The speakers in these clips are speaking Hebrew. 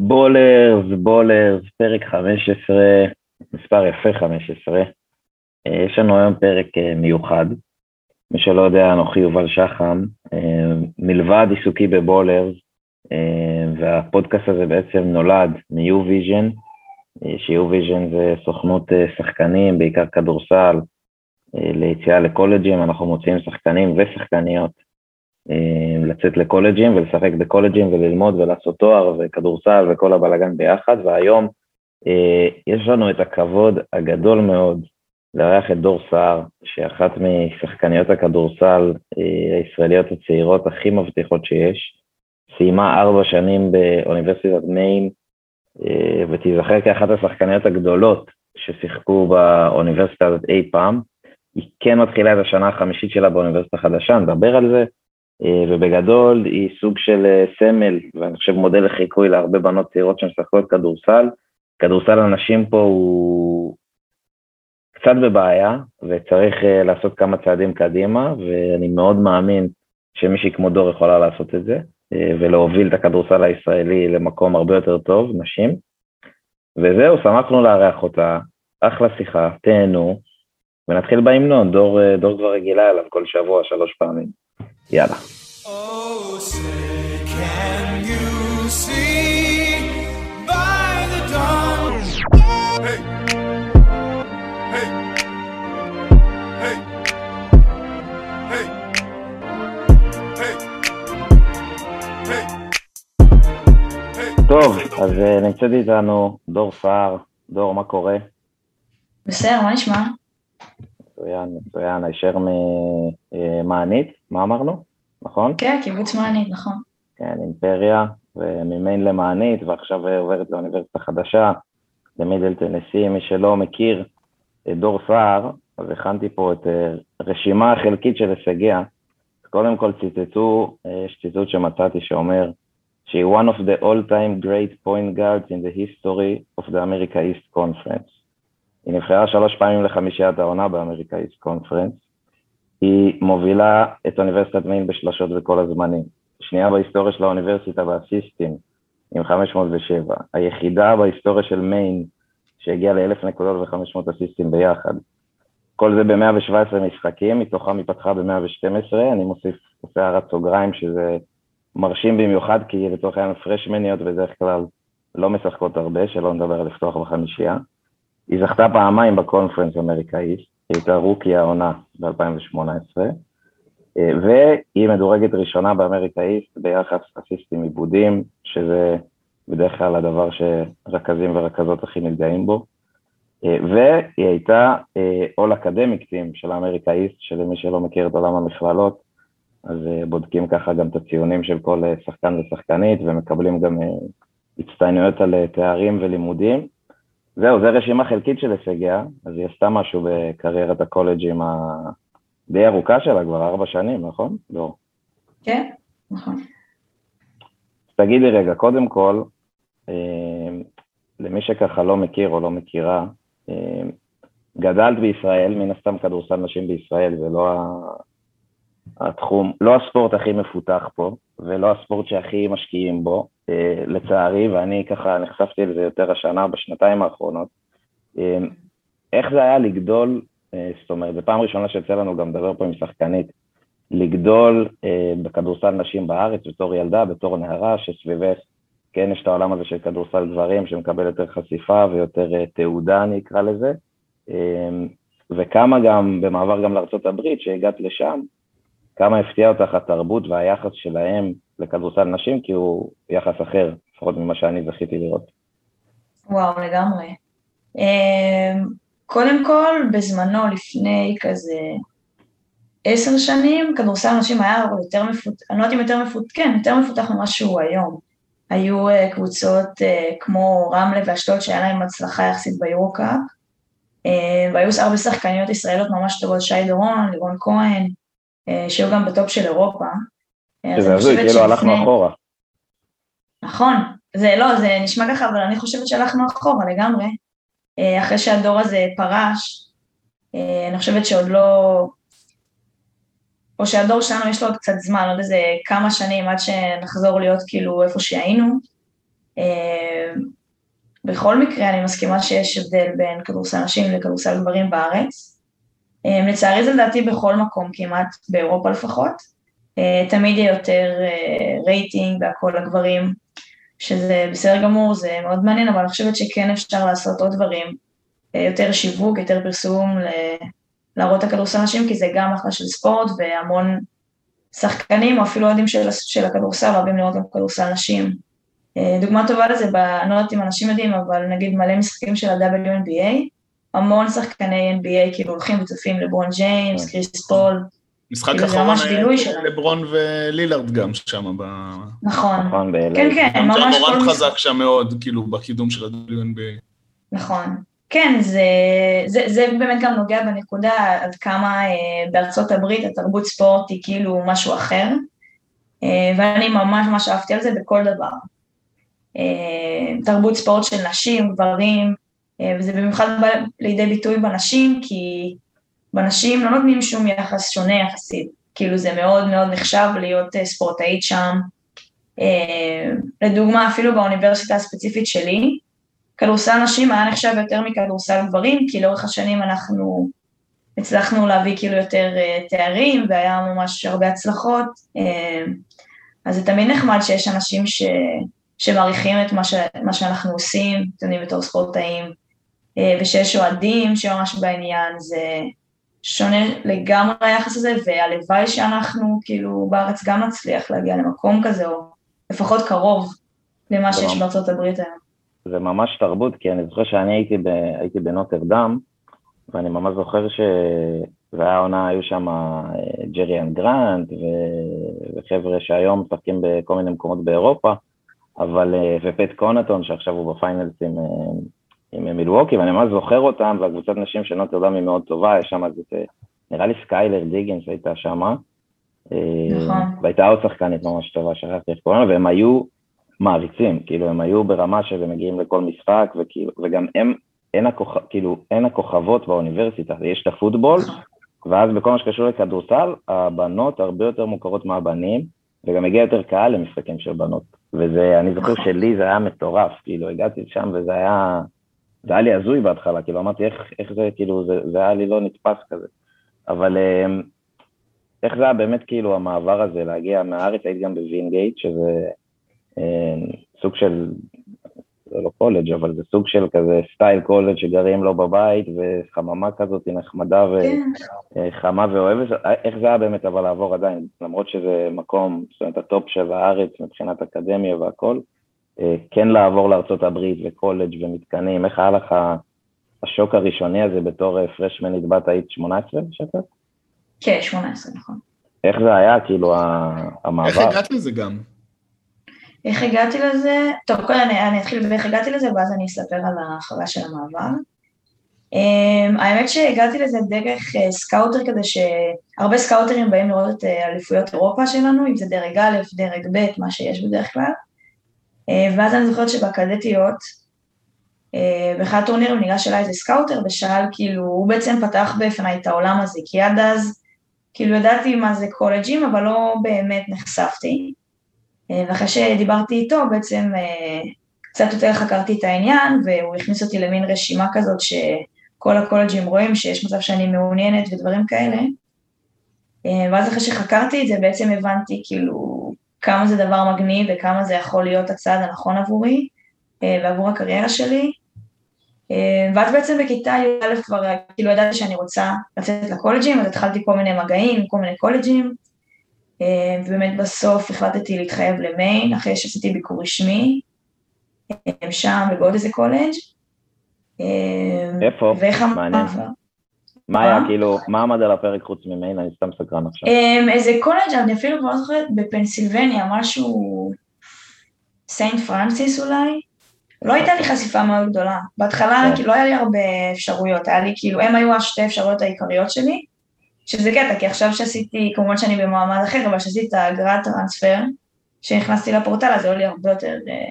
בולרס, בולרס, פרק 15, מספר יפה 15. אה, יש לנו היום פרק אה, מיוחד. מי שלא יודע, אנוכי יובל שחם, אה, מלבד עיסוקי בבולרס, והפודקאסט הזה בעצם נולד מ-U-Vision, ש-U-Vision זה סוכנות שחקנים, בעיקר כדורסל, ליציאה לקולג'ים, אנחנו מוציאים שחקנים ושחקניות לצאת לקולג'ים ולשחק בקולג'ים וללמוד ולעשות תואר וכדורסל וכל הבלאגן ביחד, והיום אה, יש לנו את הכבוד הגדול מאוד לארח את דור סער, שהיא אחת משחקניות הכדורסל אה, הישראליות הצעירות הכי מבטיחות שיש. סיימה ארבע שנים באוניברסיטת מיין, ותיזכר כאחת השחקניות הגדולות ששיחקו באוניברסיטה הזאת אי פעם. היא כן מתחילה את השנה החמישית שלה באוניברסיטה החדשה, נדבר על זה, אה, ובגדול היא סוג של אה, סמל, ואני חושב מודל לחיקוי להרבה בנות צעירות שמשחקות כדורסל. כדורסל הנשים פה הוא קצת בבעיה, וצריך אה, לעשות כמה צעדים קדימה, ואני מאוד מאמין שמישהי כמו דור יכולה לעשות את זה, ולהוביל את הכדורסל הישראלי למקום הרבה יותר טוב, נשים. וזהו, שמחנו לארח אותה, אחלה שיחה, תהנו, ונתחיל בהמנון, דור, דור כבר רגילה אליו כל שבוע, שלוש פעמים. יאללה. Oh, say, can you see by the dawn? Hey. Hey. Hey. Hey. Hey. טוב, אז נמצאת איתנו דור סער. דור, מה קורה? בסדר, מה נשמע? מצוין, מצוין, הישר ממענית, מה אמרנו? נכון? כן, קיבוץ מענית, נכון. כן, אימפריה, וממיין למענית, ועכשיו עוברת לאוניברסיטה חדשה, למידל טנסי, מי שלא מכיר את דור סער, אז הכנתי פה את אה, רשימה חלקית של הישגיה. קודם כל ציטטו, אה, יש ציטוט שמצאתי שאומר שהיא one of the all-time great point guards in the history of the America East Conference. היא נבחרה שלוש פעמים לחמישיית העונה באמריקה איסט קונפרנס. היא מובילה את אוניברסיטת מיין בשלשות בכל הזמנים. שנייה בהיסטוריה של האוניברסיטה באסיסטים, עם 507. היחידה בהיסטוריה של מיין שהגיעה לאלף נקודות ו-500 אסיסטים ביחד. כל זה ב-117 משחקים, מתוכם היא פתחה ב-112, אני מוסיף, עושה הערת סוגריים שזה מרשים במיוחד, כי לצורך העניין פרשמניות בדרך כלל לא משחקות הרבה, שלא נדבר על לפתוח בחמישייה. היא זכתה פעמיים בקונפרנס אמריקאית, היא הייתה רוקי העונה ב-2018, אה, והיא מדורגת ראשונה באמריקה איסט ביחס אסיסטים עיבודים, שזה בדרך כלל הדבר שרכזים ורכזות הכי מתגאים בו. אה, והיא הייתה אול אקדמיק טים של האמריקה איסט, שלמי שלא מכיר את עולם המכללות, אז אה, בודקים ככה גם את הציונים של כל שחקן ושחקנית, ומקבלים גם הצטיינויות על תארים ולימודים. זהו, זו רשימה חלקית של הישגיה, אז היא עשתה משהו בקריירת הקולג'ים הדי ארוכה שלה, כבר ארבע שנים, נכון? לא. כן, נכון. תגידי רגע, קודם כל, אה, למי שככה לא מכיר או לא מכירה, אה, גדלת בישראל, מן הסתם כדורסל נשים בישראל, זה לא התחום, לא הספורט הכי מפותח פה, ולא הספורט שהכי משקיעים בו, אה, לצערי, ואני ככה נחשפתי לזה יותר השנה, בשנתיים האחרונות. אה, איך זה היה לגדול, אה, זאת אומרת, זו פעם ראשונה שיוצא לנו גם לדבר פה עם שחקנית, לגדול בכדורסל נשים בארץ בתור ילדה, בתור נערה, שסביבך, כן, יש את העולם הזה של כדורסל גברים שמקבל יותר חשיפה ויותר תעודה, אני אקרא לזה, וכמה גם, במעבר גם לארה"ב, שהגעת לשם, כמה הפתיע אותך התרבות והיחס שלהם לכדורסל נשים, כי הוא יחס אחר, לפחות ממה שאני זכיתי לראות. וואו, לגמרי. אמ, קודם כל, בזמנו, לפני כזה עשר שנים, כדורסל נשים היה יותר מפותח, אני לא יודעת אם יותר מפותח, כן, יותר מפותח ממה שהוא היום. היו uh, קבוצות uh, כמו רמלה ואשדוד שהיה להם הצלחה יחסית ביורוקאפ, uh, והיו הרבה שחקניות ישראליות ממש טובות, שי דורון, לירון כהן, שהיו גם בטופ של אירופה. שזה הזוי, כאילו הלכנו אחורה. נכון, זה לא, זה נשמע ככה, אבל אני חושבת שהלכנו אחורה לגמרי. אה, אחרי שהדור הזה פרש, אה, אני חושבת שעוד לא... או שהדור שלנו יש לו עוד קצת זמן, עוד איזה כמה שנים עד שנחזור להיות כאילו איפה שהיינו. אה, בכל מקרה אני מסכימה שיש הבדל בין כדורסל נשים לכדורסל גברים בארץ. אה, לצערי זה לדעתי בכל מקום כמעט, באירופה לפחות. תמיד יהיה יותר רייטינג והכל לגברים, שזה בסדר גמור, זה מאוד מעניין, אבל אני חושבת שכן אפשר לעשות עוד דברים, יותר שיווק, יותר פרסום, להראות את הכדורסל נשים, כי זה גם אחלה של ספורט, והמון שחקנים, או אפילו אוהדים של, של הכדורסל, אוהבים לראות גם כדורסל נשים. אה, דוגמה טובה לזה, אני לא יודעת אם אנשים יודעים, אבל נגיד מלא משחקים של ה-WNBA, המון שחקני NBA כאילו הולכים וצופים לברון ג'יימס, כן. קריס פול. משחק כאילו אחרון היה לברון ולילארד גם שם. ב... נכון, נכון כן, כן, ממש כל משחק. חזק שם מאוד, כאילו, בקידום של ה-WNBA. נכון. כן, זה, זה, זה באמת גם נוגע בנקודה עד כמה אה, בארצות הברית התרבות ספורט היא כאילו משהו אחר, אה, ואני ממש ממש אהבתי על זה בכל דבר. אה, תרבות ספורט של נשים, גברים, וזה במיוחד בא לידי ביטוי בנשים, כי בנשים לא נותנים שום יחס שונה יחסית, כאילו זה מאוד מאוד נחשב להיות אה, ספורטאית שם. אה, לדוגמה, אפילו באוניברסיטה הספציפית שלי, כדורסל נשים היה נחשב יותר מכדורסל גברים, כי לאורך השנים אנחנו הצלחנו להביא כאילו יותר תארים, והיה ממש הרבה הצלחות, אז זה תמיד נחמד שיש אנשים ש, שמעריכים את מה, ש, מה שאנחנו עושים, אתם יודעים, בתור ספורטאים, ושיש אוהדים שממש בעניין, זה שונה לגמרי היחס הזה, והלוואי שאנחנו כאילו בארץ גם נצליח להגיע למקום כזה, או לפחות קרוב למה שיש בארצות הברית היום. זה ממש תרבות, כי אני זוכר שאני הייתי, ב, הייתי בנוטרדם, ואני ממש זוכר שזה היה עונה, היו שם אה, ג'ריאן גרנט ו... וחבר'ה שהיום משחקים בכל מיני מקומות באירופה, אבל, אה, ופט קונוטון שעכשיו הוא ב finals עם, אה, עם מילווקי, ואני ממש זוכר אותם, והקבוצת נשים של נוטרדם היא מאוד טובה, יש שם איזה, נראה לי סקיילר דיגנס הייתה שם, נכון. והייתה עוד שחקנית ממש טובה, שכחתי איך קוראים לה, והם היו מעריצים, כאילו הם היו ברמה שהם מגיעים לכל משחק, וכאילו, וגם הם, אין, הכוכ, כאילו, אין הכוכבות באוניברסיטה, יש את הפוטבול, ואז בכל מה שקשור לכדורסל, הבנות הרבה יותר מוכרות מהבנים, וגם הגיע יותר קהל למשחקים של בנות. וזה, אני זוכר נכון. שלי זה היה מטורף, כאילו, הגעתי לשם וזה היה, זה היה לי הזוי בהתחלה, כאילו, אמרתי, איך, איך זה, כאילו, זה, זה היה לי לא נתפס כזה. אבל אמ, איך זה היה באמת, כאילו, המעבר הזה, להגיע מהארץ, הייתי גם בווינגייט, שזה אמ, סוג של, זה לא קולג', אבל זה סוג של כזה style college שגרים לו בבית, וחממה כזאת נחמדה וחמה כן. ואוהבת. איך זה היה באמת אבל לעבור עדיין, למרות שזה מקום, זאת אומרת, ה top של הארץ מבחינת אקדמיה והכל, אה, כן לעבור לארצות הברית וקולג' ומתקנים, איך היה לך השוק הראשוני הזה בתור פרשמנית בת היית 18 שפט? כן, 18, נכון. איך זה היה, כאילו, המעבר? איך הגעת לזה גם? איך הגעתי לזה? טוב, קודם אני, אני אתחיל באיך הגעתי לזה, ואז אני אספר על החוויה של המעבר. אמ, האמת שהגעתי לזה דרך אה, scouter כזה, שהרבה scouterים באים לראות את אה, אליפויות אירופה שלנו, אם זה דרג א', דרג ב', מה שיש בדרך כלל. אה, ואז אני זוכרת שבקדטיות, uh, באחד הטורנירים ניגש אליי איזה סקאוטר ושאל, כאילו, הוא בעצם פתח בפניי את העולם הזה, כי עד אז, כאילו, ידעתי מה זה קולג'ים, אבל לא באמת נחשפתי. אה, ואחרי שדיברתי איתו בעצם אה, קצת יותר חקרתי את העניין והוא הכניס אותי למין רשימה כזאת שכל הקולג'ים רואים שיש מצב שאני מעוניינת ודברים כאלה. אה, ואז אחרי שחקרתי את זה בעצם הבנתי כאילו כמה זה דבר מגניב וכמה זה יכול להיות הצעד הנכון עבורי ועבור הקריירה שלי. ואז בעצם בכיתה י"א כבר כאילו ידעתי שאני רוצה לצאת לקולג'ים, אז התחלתי כל מיני מגעים, כל מיני קולג'ים, אה, ובאמת בסוף החלטתי להתחייב למיין, אחרי שעשיתי ביקור רשמי, אה, שם ובעוד איזה קולג'. אה, איפה? ואיך מעניין. מה היה כאילו, מה עמד על הפרק חוץ ממיין? אני סתם סקרן עכשיו. איזה קולג', אני אפילו כבר לא זוכרת, בפנסילבניה, משהו, סיינט פרנסיס אולי. לא הייתה לי חשיפה מאוד גדולה. בהתחלה כאילו לא היה לי הרבה אפשרויות, היה לי כאילו, הם היו השתי אפשרויות העיקריות שלי. שזה קטע, כי עכשיו שעשיתי, כמובן שאני במעמד אחר, אבל שעשיתי את ה grad transfer, שנכנסתי לפורטל, אז היו לי הרבה יותר אה,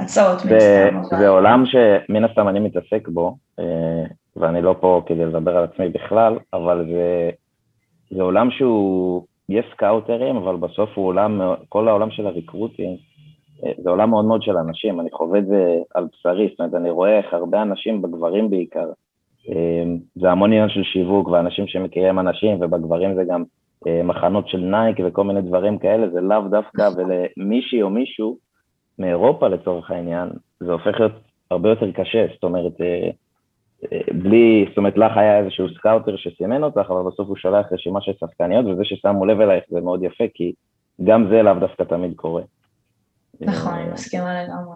הצעות. זה, זה עולם שמן הסתם אני מתעסק בו, אה, ואני לא פה כדי לדבר על עצמי בכלל, אבל זה, זה עולם שהוא, יש סקאוטרים, אבל בסוף הוא עולם, כל העולם של ה recruiting, זה עולם מאוד מאוד של אנשים, אני חווה את זה על בשרי, זאת אומרת, אני רואה איך הרבה אנשים, בגברים בעיקר, זה המון עניין של שיווק, ואנשים שמכירים אנשים, ובגברים זה גם מחנות של נייק וכל מיני דברים כאלה, זה לאו דווקא, ולמישהי או מישהו מאירופה לצורך העניין, זה הופך להיות הרבה יותר קשה, זאת אומרת, בלי, זאת אומרת, לך היה איזשהו סקאוטר שסימן אותך, אבל בסוף הוא שולח רשימה של שחקניות, וזה ששמו לב אלייך זה מאוד יפה, כי גם זה לאו דווקא תמיד קורה. נכון, אני מסכימה לגמרי.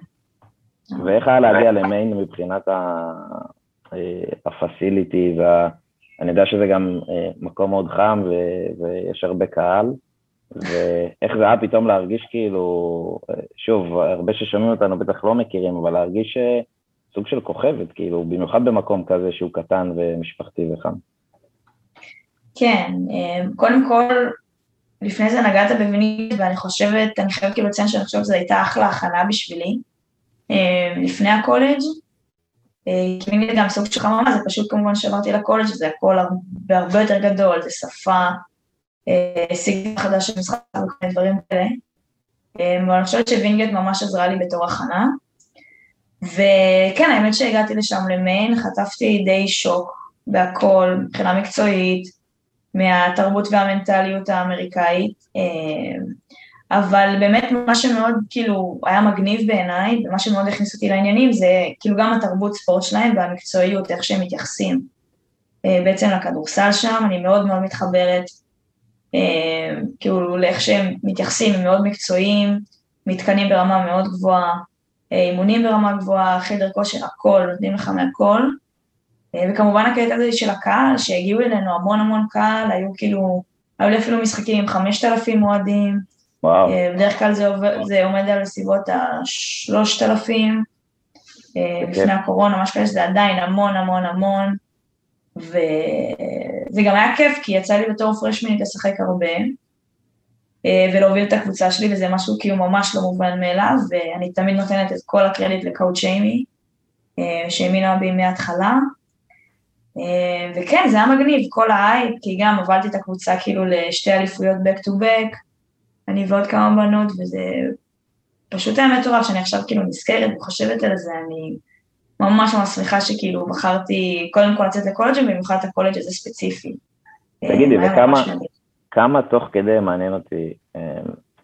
ואיך היה להגיע למיין מבחינת ה facility, ואני יודע שזה גם אה, מקום מאוד חם ויש הרבה קהל, ואיך זה היה פתאום להרגיש כאילו, אה, שוב, הרבה ששומעים אותנו בטח לא מכירים, אבל להרגיש אה, סוג של כוכבת, כאילו, במיוחד במקום כזה שהוא קטן ומשפחתי וחם. כן, קודם כל, לפני זה נגעת בווינית, ואני חושבת, אני חייבת כאילו לציין שאני חושבת שזו הייתה אחלה הכנה בשבילי, לפני הקולג'. כי וינית גם סוג של חממה, זה פשוט כמובן שעברתי לקולג', זה הכל הרבה יותר גדול, זה שפה, סיגנל חדש של משחק וכל מיני דברים כאלה. אבל אני חושבת שווינגייט ממש עזרה לי בתור הכנה. וכן, האמת שהגעתי לשם למיין, חטפתי די שוק בהכל, מבחינה מקצועית, מהתרבות והמנטליות האמריקאית, אבל באמת מה שמאוד כאילו היה מגניב בעיניי, ומה שמאוד הכניס אותי לעניינים זה כאילו גם התרבות ספורט שלהם והמקצועיות, איך שהם מתייחסים בעצם לכדורסל שם, אני מאוד מאוד מתחברת כאילו לאיך שהם מתייחסים, הם מאוד מקצועיים, מתקנים ברמה מאוד גבוהה, אימונים ברמה גבוהה, חדר כושר, הכל, נותנים לך מהכל. וכמובן הקטע הזה של הקהל, שהגיעו אלינו המון המון קהל, היו כאילו, היו לי אפילו משחקים עם 5,000 אוהדים. וואו. בדרך כלל זה, עובד, זה עומד על סביבות ה-3,000. Okay. לפני הקורונה, משהו כזה, שזה עדיין המון המון המון. וזה גם היה כיף, כי יצא לי בתור פרשמינית לשחק הרבה. ולהוביל את הקבוצה שלי, וזה משהו כאילו ממש לא מובן מאליו, ואני תמיד נותנת את כל הקרדיט לקואוצ' אימי, שהאמינה בי מההתחלה. וכן, זה היה מגניב, כל האייפ, כי גם הובלתי את הקבוצה כאילו לשתי אליפויות back to back, אני ועוד כמה בנות, וזה פשוט היה מטורף, שאני עכשיו כאילו נזכרת וחושבת על זה, אני ממש ממש שמחה שכאילו בחרתי קודם כל לצאת לקולג'ים, במיוחד את הקולג' הזה ספציפי. תגידי, וכמה... כמה תוך כדי מעניין אותי,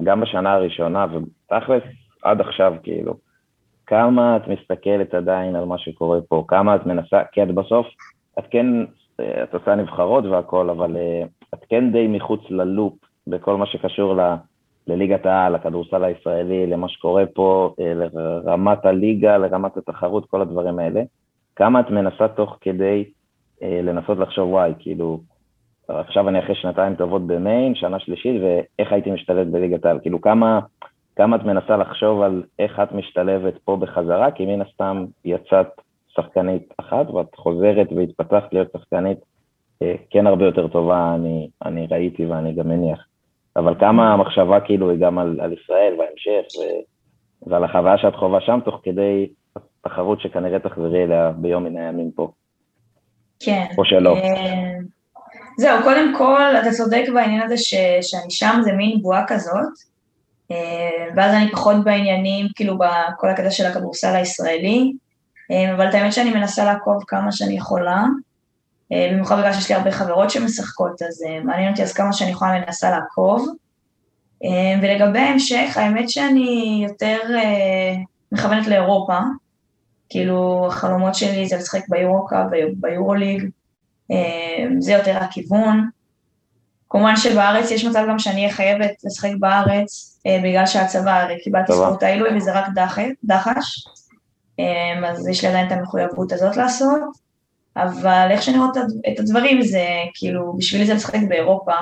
גם בשנה הראשונה, ותכלס עד עכשיו, כאילו, כמה את מסתכלת עדיין על מה שקורה פה, כמה את מנסה, כי את בסוף, את כן, את עושה נבחרות והכל, אבל את כן די מחוץ ללופ בכל מה שקשור ל, לליגת העל, לכדורסל הישראלי, למה שקורה פה, לרמת הליגה, לרמת התחרות, כל הדברים האלה. כמה את מנסה תוך כדי לנסות לחשוב, וואי, כאילו, עכשיו אני אחרי שנתיים טובות במיין, שנה שלישית, ואיך הייתי משתלבת בליגת העל? כאילו, כמה, כמה את מנסה לחשוב על איך את משתלבת פה בחזרה? כי מן הסתם יצאת שחקנית אחת, ואת חוזרת והתפתחת להיות שחקנית כן הרבה יותר טובה, אני, אני ראיתי ואני גם מניח. אבל כמה המחשבה כאילו היא גם על, על ישראל וההמשך, ו, ועל החוויה שאת חווה שם, תוך כדי תחרות שכנראה תחזרי אליה ביום מן הימים פה. כן. או שלא. זהו, קודם כל, אתה צודק בעניין הזה ש, שאני שם, זה מין בועה כזאת, ואז אני פחות בעניינים, כאילו, בכל הקטע של הכדורסל הישראלי, אבל את האמת שאני מנסה לעקוב כמה שאני יכולה, במיוחד בגלל שיש לי הרבה חברות שמשחקות, אז מעניין אותי אז כמה שאני יכולה מנסה לעקוב. ולגבי ההמשך, האמת שאני יותר מכוונת לאירופה, כאילו, החלומות שלי זה לשחק ביורוקה וביורוליג, זה יותר הכיוון. כמובן שבארץ יש מצב גם שאני אהיה חייבת לשחק בארץ, בגלל שהצבא, הרי קיבלתי ספורט העילוי וזה רק דחש, אז יש לי עדיין את המחויבות הזאת לעשות, אבל איך שאני רואה את הדברים זה כאילו, בשבילי זה לשחק באירופה,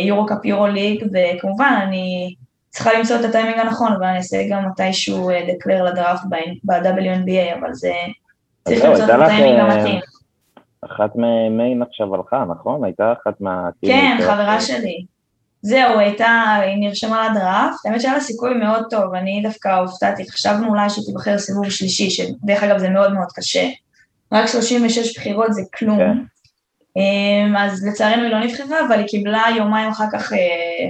יורו-קאפ, יורו-ליג, וכמובן אני צריכה למצוא את הטיימינג הנכון, אבל אני אעשה גם מתישהו דקלר לדראפט ב-WNBA, אבל זה צריך למצוא את הטיימינג המתאים. אחת ממיין עכשיו הלכה, נכון? הייתה אחת מה... כן, חברה שלי. זהו, הייתה, היא נרשמה לדראפט, האמת שהיה לה סיכוי מאוד טוב, אני דווקא הופתעתי, חשבנו אולי שהיא תיבחר סיבוב שלישי, שדרך אגב זה מאוד מאוד קשה. רק 36 בחירות זה כלום. כן. אז לצערנו היא לא נבחרה, אבל היא קיבלה יומיים אחר כך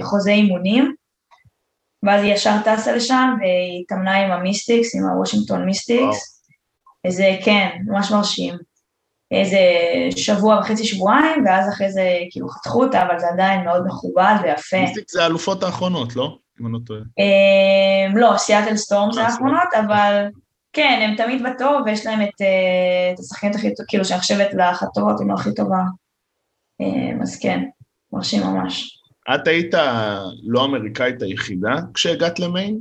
חוזה אימונים, ואז היא ישר טסה לשם והיא התאמנה עם המיסטיקס, עם הוושינגטון מיסטיקס. איזה, כן, ממש מרשים. איזה שבוע וחצי, שבועיים, ואז אחרי זה כאילו חתכו אותה, אבל זה עדיין מאוד מכובד ויפה. מיסטיקס זה האלופות האחרונות, לא? אם אני לא טועה. אמ, לא, סיאטל סטורם זה אה, האחרונות, אבל כן, הם תמיד בתור, ויש להם את, אה, השחקנית הכי, כאילו, שאני חושבת לאחת טובות, אם לא הכי טובה. אז כן, מרשים ממש. את היית לא אמריקאית היחידה כשהגעת למיין?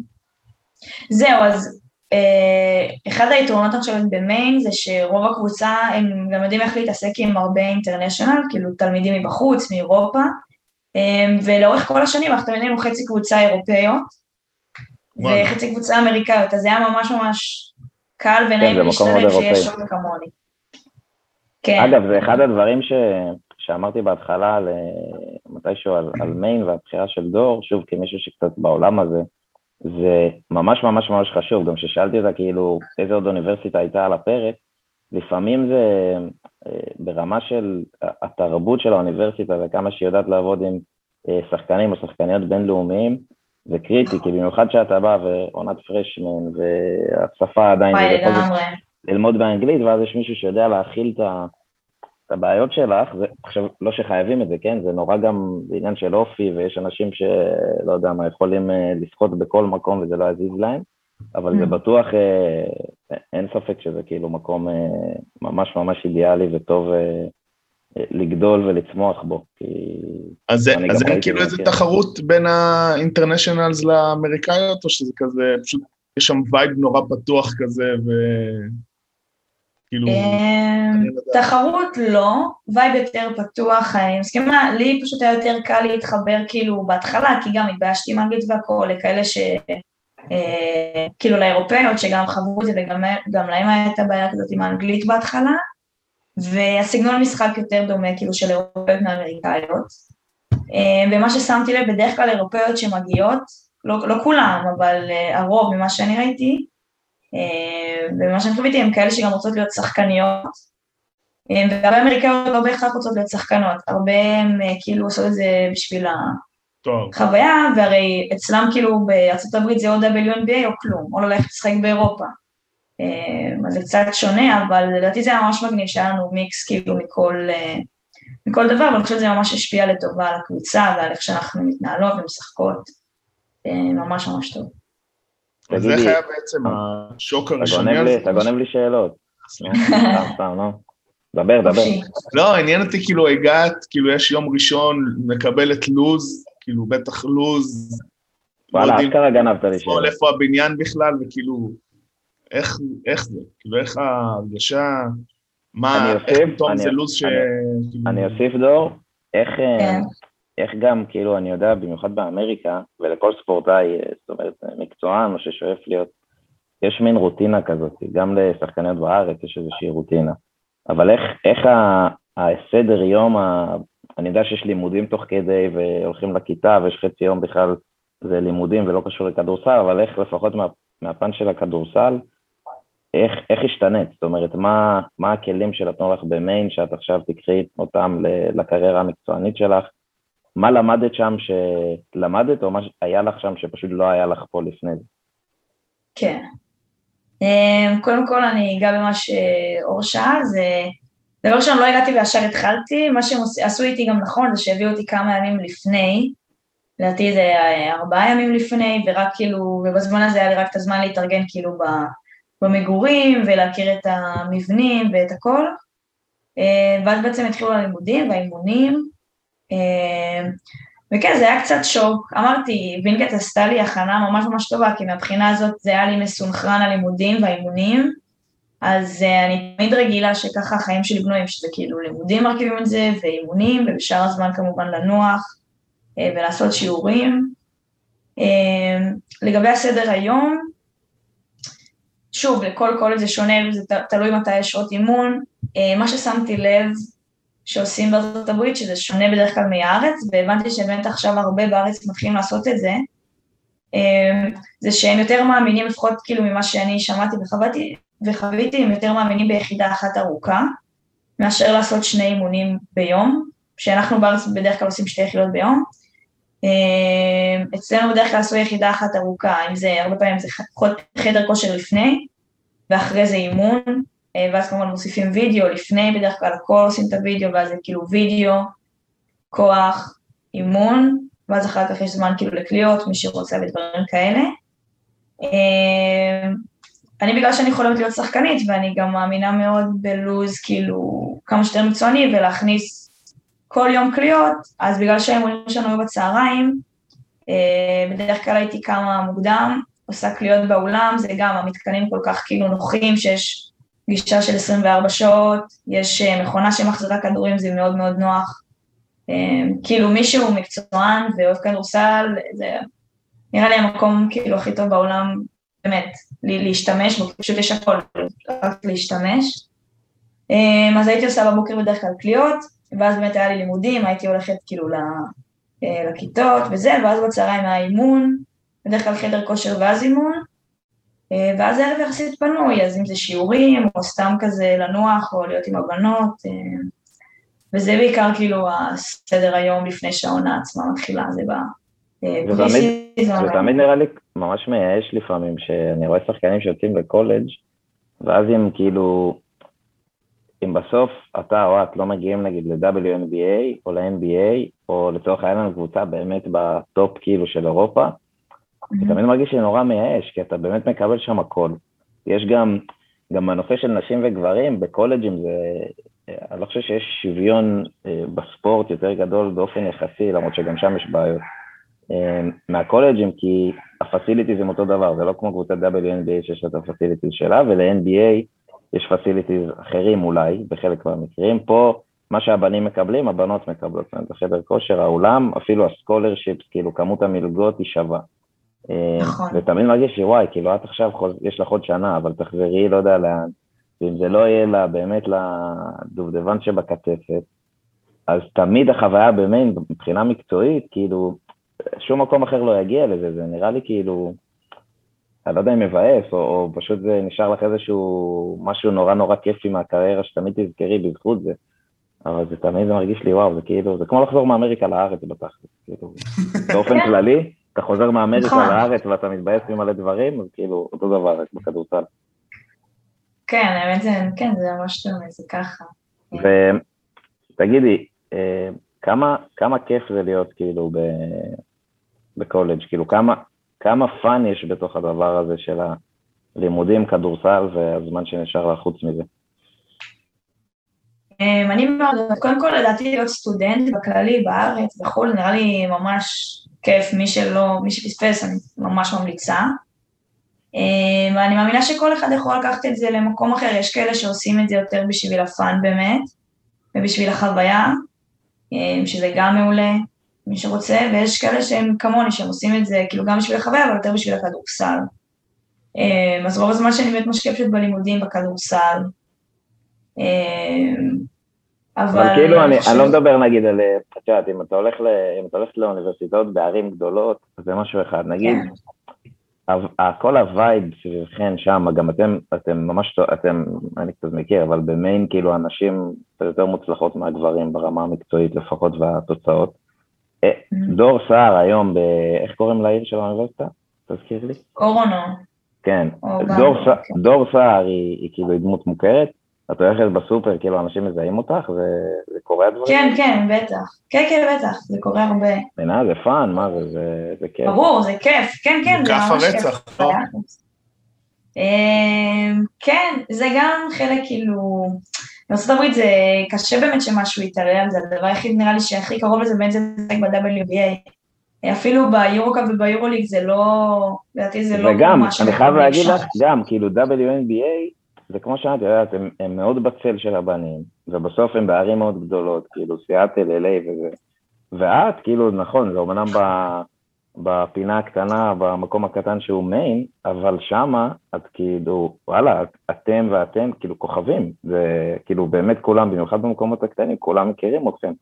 זהו, אז אה, אחד היתרונות עכשיו במיין זה שרוב הקבוצה הם גם יודעים איך להתעסק עם הרבה אינטרנשיונל, כאילו תלמידים מבחוץ, מאירופה, אה, ולאורך כל השנים אנחנו תמיד היינו חצי קבוצה אירופאיות וחצי קבוצה אמריקאיות, אז זה היה ממש ממש קל ונעים כן, להשתלב שיש עוד כמוני. כן. אגב, זה אחד הדברים ש... שאמרתי בהתחלה, מתישהו על, על מיין והבחירה של דור, שוב, כמישהו שקצת בעולם הזה, זה ממש ממש ממש חשוב, גם כששאלתי אותה כאילו איזה עוד אוניברסיטה הייתה על הפרק, לפעמים זה אה, ברמה של התרבות של האוניברסיטה וכמה שהיא יודעת לעבוד עם אה, שחקנים או שחקניות בינלאומיים, זה קריטי, כי במיוחד שאתה בא ועונת פרשמן והשפה עדיין, ללמוד באנגלית, ואז יש מישהו שיודע להכיל את ה... את הבעיות שלך, זה, עכשיו, לא שחייבים את זה, כן? זה נורא גם בעניין של אופי, ויש אנשים שלא יודע מה, יכולים אה, לשחות בכל מקום וזה לא יזיז להם, אבל זה mm. בטוח, אה, אין ספק שזה כאילו מקום אה, ממש ממש אידיאלי וטוב לגדול ולצמוח בו, כי... אז, אז אין כאילו איזה כן. תחרות בין ה internationals לאמריקאיות, או שזה כזה, פשוט יש שם וייב נורא פתוח כזה, ו... כאילו... אמ, תחרות לא, וייב יותר פתוח, אני מסכימה, לי פשוט היה יותר קל להתחבר כאילו בהתחלה, כי גם התביישתי עם אנגלית והכל, לכאלה ש... אה, כאילו לאירופאיות שגם חוו את זה וגם להם הייתה בעיה כזאת עם האנגלית בהתחלה, והסגנון משחק יותר דומה כאילו של אירופאיות מאמריקאיות. אה, ומה ששמתי לב, בדרך כלל אירופאיות שמגיעות, לא, לא כולם, אבל אה, הרוב ממה שאני ראיתי, אה, ומה שאני חושבת הם כאלה שגם רוצות להיות שחקניות, אה, והרבה אמריקאיות לא בהכרח רוצות להיות שחקנות, הרבה הם אה, כאילו עושות את זה בשביל החוויה, והרי אצלם כאילו בארצות הברית זה או WNBA או כלום, או ללכת לשחק באירופה. אז זה קצת שונה, אבל לדעתי זה היה ממש מגניב שהיה לנו מיקס כאילו מכל, מכל דבר, ואני חושבת שזה ממש השפיע לטובה על הקבוצה ועל איך שאנחנו מתנהלות ומשחקות, ממש ממש טוב. אז איך היה בעצם השוק הראשוני הזה? אתה גונב לי שאלות. סתם, לא? דבר, דבר. לא, עניין אותי, כאילו, הגעת, כאילו, יש יום ראשון, מקבלת לוז, כאילו, בטח לוז. וואלה, לא אשכרה גנבת לי שאלות. איפה הבניין בכלל, וכאילו, איך זה? כאילו, איך ההרגשה, מה, איך פתאום זה לוז ש... אני אוסיף, דור, איך... אה. איך גם, כאילו, אני יודע, במיוחד באמריקה, ולכל ספורטאי, זאת אומרת, מקצוען או ששואף להיות, יש מין רוטינה כזאת, גם לשחקניות בארץ יש איזושהי רוטינה. אבל איך, איך הסדר יום. אני יודע שיש לימודים תוך כדי והולכים לכיתה ויש חצי יום בכלל זה לימודים ולא קשור לכדורסל, אבל איך לפחות מה, מהפן של הכדורסל, איך, איך השתנית? זאת אומרת, מה, מה הכלים שנתנו לך במיין שאת עכשיו תקחי אותם לקריירה המקצוענית שלך? מה למדת שם שלמדת, או מה היה לך שם שפשוט לא היה לך פה לפני זה? כן. אמ, קודם כל אני אגע במה שאור שאל, זה... דבר ראשון, לא הגעתי וישר התחלתי, מה שהם עשו איתי גם נכון זה שהביאו אותי כמה ימים לפני, לדעתי זה ארבעה ימים לפני, ורק כאילו, ובזמן הזה היה לי רק את הזמן להתארגן כאילו במגורים, ולהכיר את המבנים ואת הכל, אמ, ואז בעצם התחילו הלימודים והאימונים, וכן, זה היה קצת שוק. אמרתי, וינקט עשתה לי הכנה ממש ממש טובה, כי מהבחינה הזאת זה היה לי מסונכרן הלימודים והאימונים, אז uh, אני תמיד רגילה שככה החיים שלי בנויים, שזה כאילו לימודים מרכיבים את זה, ואימונים, ובשאר הזמן כמובן לנוח uh, ולעשות שיעורים. Uh, לגבי הסדר היום, שוב, לכל קולג' זה שונה, זה תלוי מתי יש שעות אימון. Uh, מה ששמתי לב שעושים בארצות הברית, שזה שונה בדרך כלל מהארץ, והבנתי שבאמת עכשיו הרבה בארץ מתחילים לעשות את זה, אמ, זה שהם יותר מאמינים, לפחות כאילו ממה שאני שמעתי וחוויתי, וחוויתי, הם יותר מאמינים ביחידה אחת ארוכה, מאשר לעשות שני אימונים ביום, שאנחנו בארץ בדרך כלל עושים שתי יחידות ביום, אצלנו בדרך כלל עשו יחידה אחת ארוכה, אם זה, הרבה פעמים זה חדר כושר לפני, ואחרי זה אימון, ואז כמובן מוסיפים וידאו, לפני בדרך כלל הכל עושים את הוידאו, ואז זה כאילו וידאו, כוח, אימון, ואז אחר כך יש זמן כאילו לקליעות, מי שרוצה ודברים כאלה. אה, אני בגלל שאני חולמת להיות שחקנית, ואני גם מאמינה מאוד בלוז כאילו כמה שיותר מקצועני, ולהכניס כל יום קליעות, אז בגלל שהאימונים שלנו היו בצהריים, אה, בדרך כלל הייתי קמה מוקדם, עושה קליעות באולם, זה גם המתקנים כל כך כאילו נוחים, שיש גישה של 24 שעות, יש אה, מכונה שמחזירה כדורים, זה מאוד מאוד נוח. כאילו מישהו מקצוען ואוהב כדורסל, זה נראה לי המקום כאילו הכי טוב בעולם, באמת, להשתמש בו, פשוט יש הכל, רק להשתמש. אמ, אז הייתי עושה בבוקר בדרך כלל קליעות, ואז באמת היה לי לימודים, הייתי הולכת כאילו אה, לכיתות וזה, ואז בצהריים היה אימון, בדרך כלל חדר כושר ואז אימון, אה, ואז הערב יחסית פנוי, אז אם זה שיעורים, או סתם כזה לנוח, או להיות עם הבנות, אה, וזה בעיקר כאילו הסדר היום לפני שהעונה עצמה מתחילה, זה בא... זה תמיד נראה לי ממש מייאש לפעמים, שאני רואה שחקנים שיוצאים לקולג' ואז אם כאילו, אם בסוף אתה או את לא מגיעים נגיד ל-WNBA או ל-NBA, או לצורך העניין קבוצה באמת בטופ כאילו של אירופה, אני תמיד מרגיש שנורא מייאש, כי אתה באמת מקבל שם הכל. יש גם, גם הנושא של נשים וגברים, בקולג'ים זה, אני לא חושב שיש שוויון אה, בספורט יותר גדול באופן יחסי, למרות שגם שם יש בעיות. אמ, מהקולג'ים, כי ה facilities הם אותו דבר, זה לא כמו קבוצת WNBA שיש את ה facilities שלה, ול-NBA יש facilities אחרים אולי, בחלק מהמקרים. פה, מה שהבנים מקבלים, הבנות מקבלות. זאת אומרת, החדר כושר, האולם, אפילו ה scholarships, כאילו כמות המלגות היא שווה. נכון. ותמיד מרגיש לי, וואי, כאילו את עכשיו, יש לך עוד שנה, אבל תחזרי, לא יודע לאן. ואם זה לא יהיה לה, באמת לדובדבן שבקצפת, אז תמיד החוויה במיין, מבחינה מקצועית, כאילו, שום מקום אחר לא יגיע לזה, זה נראה לי כאילו, אני לא יודע אם מבאס, או, או פשוט זה נשאר לך איזשהו משהו נורא נורא כיפי מהקריירה שתמיד תזכרי בזכות זה. אבל זה תמיד מרגיש לי וואו, זה כאילו, זה כמו לחזור מאמריקה לארץ בתכלס, כאילו, באופן כן. כללי, אתה חוזר מאמריקה נכון. לארץ ואתה מתבאס ממלא דברים, אז כאילו, אותו דבר, רק בכדורסל. כן, האמת זה, כן, זה ממש דומה, זה ככה. ותגידי, אה, כמה, כמה כיף זה להיות כאילו ב, בקולג', כאילו כמה, כמה fun יש בתוך הדבר הזה של הלימודים, כדורסל והזמן שנשאר לה חוץ מזה? אמ, אני מאוד, קודם כל לדעתי להיות סטודנט בכללי בארץ, בחו"ל, נראה לי ממש כיף, מי שלא, מי שפספס, אני ממש ממליצה. אמ, ואני מאמינה שכל אחד יכול לקחת את זה למקום אחר, יש כאלה שעושים את זה יותר בשביל הפאן באמת, ובשביל החוויה, אמ, שזה גם מעולה, מי שרוצה, ויש כאלה שהם כמוני, שהם עושים את זה כאילו גם בשביל החוויה, אבל יותר בשביל הכדורסל. אז רוב הזמן שאני באמת משקיעה פשוט בלימודים בכדורסל. אמ, אבל... אבל כאילו, אני, אני לא מדבר נגיד על, את יודעת, אם אתה הולך, ל, אם אתה הולך לאוניברסיטאות בערים גדולות, זה משהו אחד. נגיד, כן. כל הווייב סביבכם שם, גם אתם, אתם ממש, אתם, אני קצת מכיר, אבל במיין כאילו הנשים יותר מוצלחות מהגברים ברמה המקצועית לפחות והתוצאות. אה, mm-hmm. דור סער היום, ב... איך קוראים לעיר של האוניברסיטה? תזכיר לי. אורונו. כן, דור, כן. דור סער היא, היא כאילו דמות מוכרת, את הולכת בסופר, כאילו אנשים מזהים אותך, זה קורה הדברים? כן, כן, בטח. כן, כן, בטח, זה קורה הרבה. מבינה, זה fun, מה זה, זה, זה כיף. ברור, זה כיף, כן, כן, זה ממש כיף. הרצח, לא? אמ, כן, זה גם חלק כאילו, בארה"ב זה קשה באמת שמשהו יתערב, זה הדבר היחיד נראה לי שהכי קרוב לזה באמת זה משחק ב-WNBA. אפילו ביורוקאפ וביורוליג זה לא, לדעתי זה לא וגם, אני חייב להגיד לך, גם, כאילו WNBA, זה כמו שאת יודעת, הם, הם מאוד בצל של הבנים, ובסוף הם בערים מאוד גדולות, כאילו סיאטל, אליי וזה. ואת, כאילו, נכון, זה אמנם בפינה הקטנה, במקום הקטן שהוא מיין, אבל שמה את כאילו, וואלה, אתם ואתם כאילו כוכבים, זה כאילו באמת כולם, במיוחד במקומות הקטנים, כולם מכירים אתכם.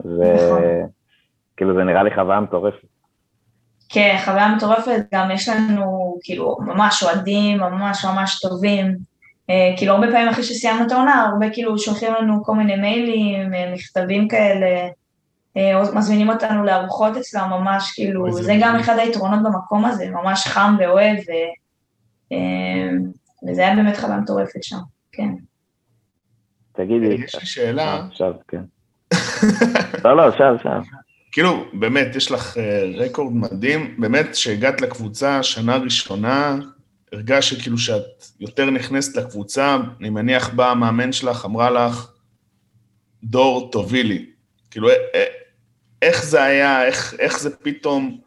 וכאילו נכון. זה נראה לי חוויה מטורפת. כן, חוויה מטורפת, גם יש לנו כאילו ממש אוהדים, ממש ממש טובים, כאילו הרבה פעמים אחרי שסיימנו את העונה, הרבה כאילו שולחים לנו כל מיני מיילים, אה, מכתבים כאלה, מזמינים אותנו לארוחות אצלם, ממש כאילו, זה גם אחד היתרונות במקום הזה, ממש חם ואוהב, ו, וזה היה באמת חוויה מטורפת שם, כן. תגידי, יש לי שאלה. עכשיו, כן. לא, לא, עכשיו, עכשיו. כאילו, באמת, יש לך רקורד מדהים, באמת, שהגעת לקבוצה שנה ראשונה, הרגשת שכאילו שאת יותר נכנסת לקבוצה, אני מניח בא המאמן שלך, אמרה לך, דור, תובילי. כאילו, איך זה היה, איך, איך זה פתאום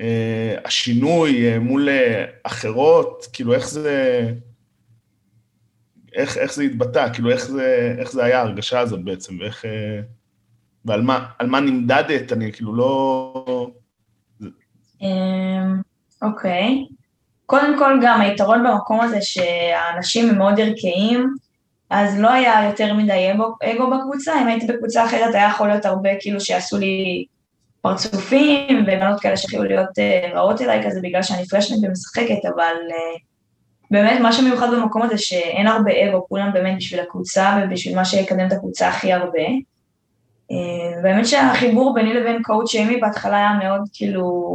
אה, השינוי אה, מול אה, אחרות, כאילו, איך זה... איך, איך זה התבטא, כאילו, איך זה, איך זה היה, ההרגשה הזאת בעצם, ואיך... אה, ועל מה, מה נמדדת, אני כאילו לא... אמ, אוקיי. קודם כל גם היתרון במקום הזה שהאנשים הם מאוד ערכיים, אז לא היה יותר מדי אגו, אגו בקבוצה, אם הייתי בקבוצה אחרת היה יכול להיות הרבה כאילו שיעשו לי פרצופים ובנות כאלה שהתחילו להיות uh, רעות אליי כזה בגלל שאני פרשנית ומשחקת, אבל uh, באמת מה שמיוחד במקום הזה שאין הרבה אגו, כולם באמת בשביל הקבוצה ובשביל מה שיקדם את הקבוצה הכי הרבה. באמת שהחיבור ביני לבין קואוצ' אמי בהתחלה היה מאוד כאילו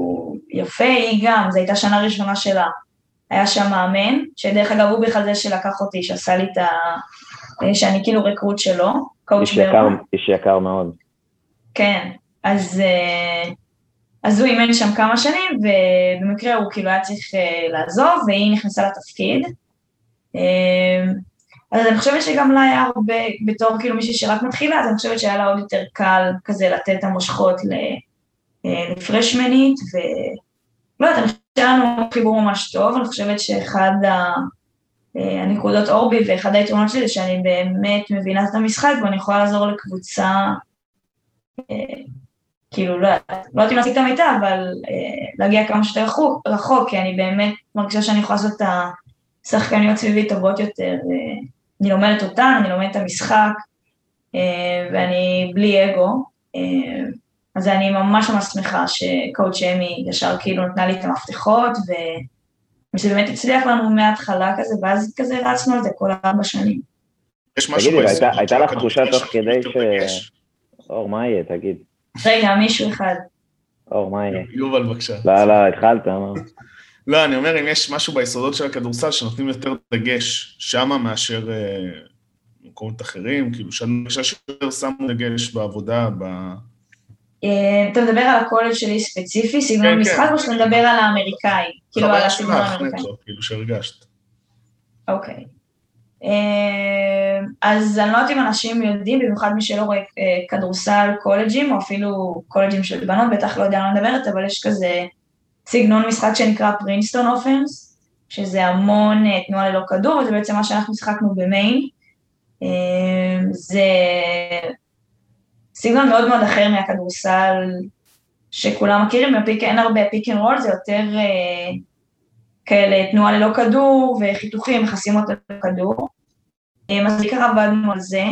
יפה, היא גם, זו הייתה שנה ראשונה שלה. היה שם מאמן, שדרך אגב הוא בכלל זה שלקח אותי, שעשה לי את ה... שאני כאילו רקרוט שלו, קואוצ' ברמן. איש יקר מאוד. כן, אז, אה, אז הוא אימן שם כמה שנים, ובמקרה הוא כאילו היה צריך אה, לעזוב, והיא נכנסה לתפקיד. אה, אז אני חושבת שגם לה היה הרבה, בתור כאילו מישהי שרק מתחילה, אז אני חושבת שהיה לה עוד יותר קל כזה לתת את המושכות לפרשמנית, ולא יודעת, אני חושבת שהיה לנו חיבור ממש טוב, אני חושבת שאחד הנקודות אור בי ואחד היתרונות שלי, שאני באמת מבינה את המשחק ואני יכולה לעזור לקבוצה כאילו, לא יודעת אם לעשות את המיטה, אבל אה, להגיע כמה שיותר רחוק, רחוק, כי אני באמת מרגישה שאני יכולה לעשות את השחקניות סביבי טובות יותר. אה, אני לומדת אותן, אני לומדת את המשחק, אה, ואני בלי אגו. אה, אז אני ממש ממש שמחה שקואוצ' אמי ישר כאילו נתנה לי את המפתחות, ו... ושזה באמת הצליח לנו מההתחלה כזה, ואז כזה רצנו על זה כל ארבע שנים. יש משהו תגידי, הייתה לך תחושה תוך כדי ש... אור, מה יהיה? תגיד. רגע, מישהו אחד. אור, מה יהיה? יובל, בבקשה. לא, לא, התחלת, מה? לא, אני אומר, אם יש משהו ביסודות של הכדורסל שנותנים יותר דגש שמה מאשר אה, במקומות אחרים, כאילו, שאני חושב שיותר שמו דגש בעבודה, ב... אה, אתה מדבר על הקולג' שלי ספציפי, סגנון כן, משחק, כן. או שאתה מדבר על האמריקאי? כאילו, על הסגנון האמריקאי. כאילו, שהרגשת. אוקיי. אה, אז אני לא יודעת אם אנשים יודעים, במיוחד מי שלא רואה אה, כדורסל קולג'ים, או אפילו קולג'ים של בנות, בטח לא יודע על מה מדברת, אבל יש כזה סגנון משחק שנקרא Princeton offense, שזה המון אה, תנועה ללא כדור, וזה בעצם מה שאנחנו שיחקנו במיין. זה סגנון מאוד מאוד אחר מהכדורסל שכולם מכירים, אין הרבה pick and roll, זה יותר כאלה תנועה ללא כדור וחיתוכים, חסימות ללא כדור. אה, אז בעיקר עבדנו על זה.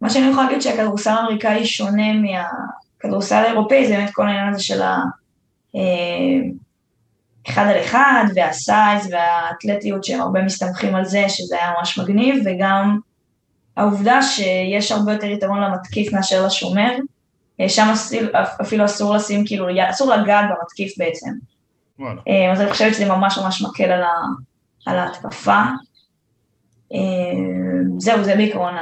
מה שאני יכולה להגיד שהכדורסל האמריקאי שונה מהכדורסל האירופאי, זה באמת כל העניין הזה של ה... אה, אחד על אחד, והסייז והאתלטיות שהם הרבה מסתמכים על זה, שזה היה ממש מגניב, וגם העובדה שיש הרבה יותר יתרון למתקיף מאשר לשומר, אה, שם אפילו אסור לשים, כאילו, אסור לגעת במתקיף בעצם. אה, אז אני חושבת שזה ממש ממש מקל על, ה, על ההתקפה. זהו, זה בעיקרון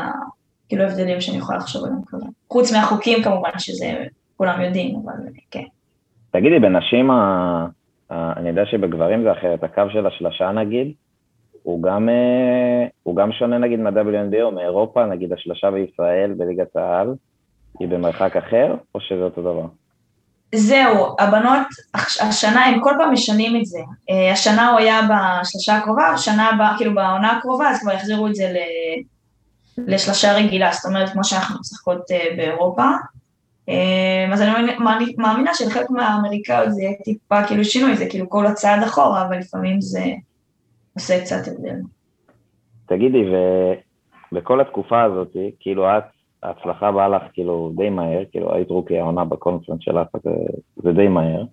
כאילו הבדלים שאני יכולה לחשוב עליהם כזה. חוץ מהחוקים כמובן, שזה כולם יודעים, אבל כן. תגידי, בנשים, ה... אני יודע שבגברים זה אחרת, הקו של השלשה נגיד, הוא גם, אה, הוא גם שונה נגיד מה-WNBA או מאירופה, נגיד השלשה בישראל בליגת העל, היא במרחק אחר, או שזה אותו דבר? זהו, הבנות, השנה הם כל פעם משנים את זה. אה, השנה הוא היה בשלושה הקרובה, השנה הבאה, כאילו בעונה הקרובה, אז כבר יחזירו את זה לשלושה רגילה, זאת אומרת, כמו שאנחנו משחקות אה, באירופה. אה, אז אני מאמינה שלחלק מהאמריקאיות זה יהיה טיפה כאילו שינוי, זה כאילו כל הצעד אחורה, אבל לפעמים זה עושה קצת הבדל. תגידי, ובכל התקופה הזאת, כאילו את ההצלחה באה לך כאילו די מהר, כאילו היית רוקי העונה בקונפרנס שלך, זה, זה די מהר.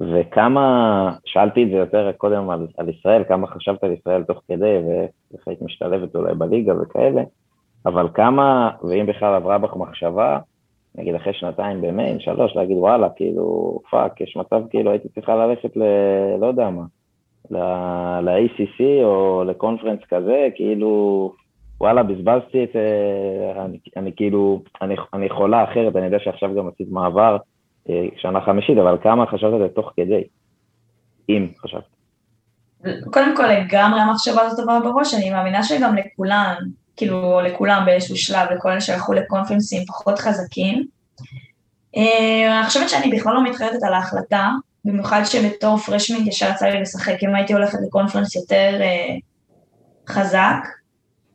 וכמה, שאלתי את זה יותר קודם על, על ישראל, כמה חשבת על ישראל תוך כדי, ואיך היית משתלבת אולי בליגה וכאלה, אבל כמה, ואם בכלל עברה בך מחשבה, נגיד אחרי שנתיים במיין, שלוש, להגיד וואלה, כאילו, fuck, יש מצב כאילו הייתי צריכה ללכת ל... לא יודע מה, ל-ACC או ל conference כזה, כאילו, וואלה, בזבזתי את... אה, אני, אני כאילו, אני, אני חולה אחרת, אני יודע שעכשיו גם עשית מעבר אה, שנה חמישית, אבל כמה חשבת על זה תוך כדי? אם חשבת. קודם כל, לגמרי המחשבה הזאת עברה בראש, אני מאמינה שגם לכולם, כאילו לכולם באיזשהו שלב, לכל אלה שהלכו לקונפרנסים פחות חזקים. אה, אני חושבת שאני בכלל לא מתחרטת על ההחלטה, במיוחד שבתור פרשמינט ישר יצא לי לשחק, אם הייתי הולכת לקונפרנס יותר uh, חזק,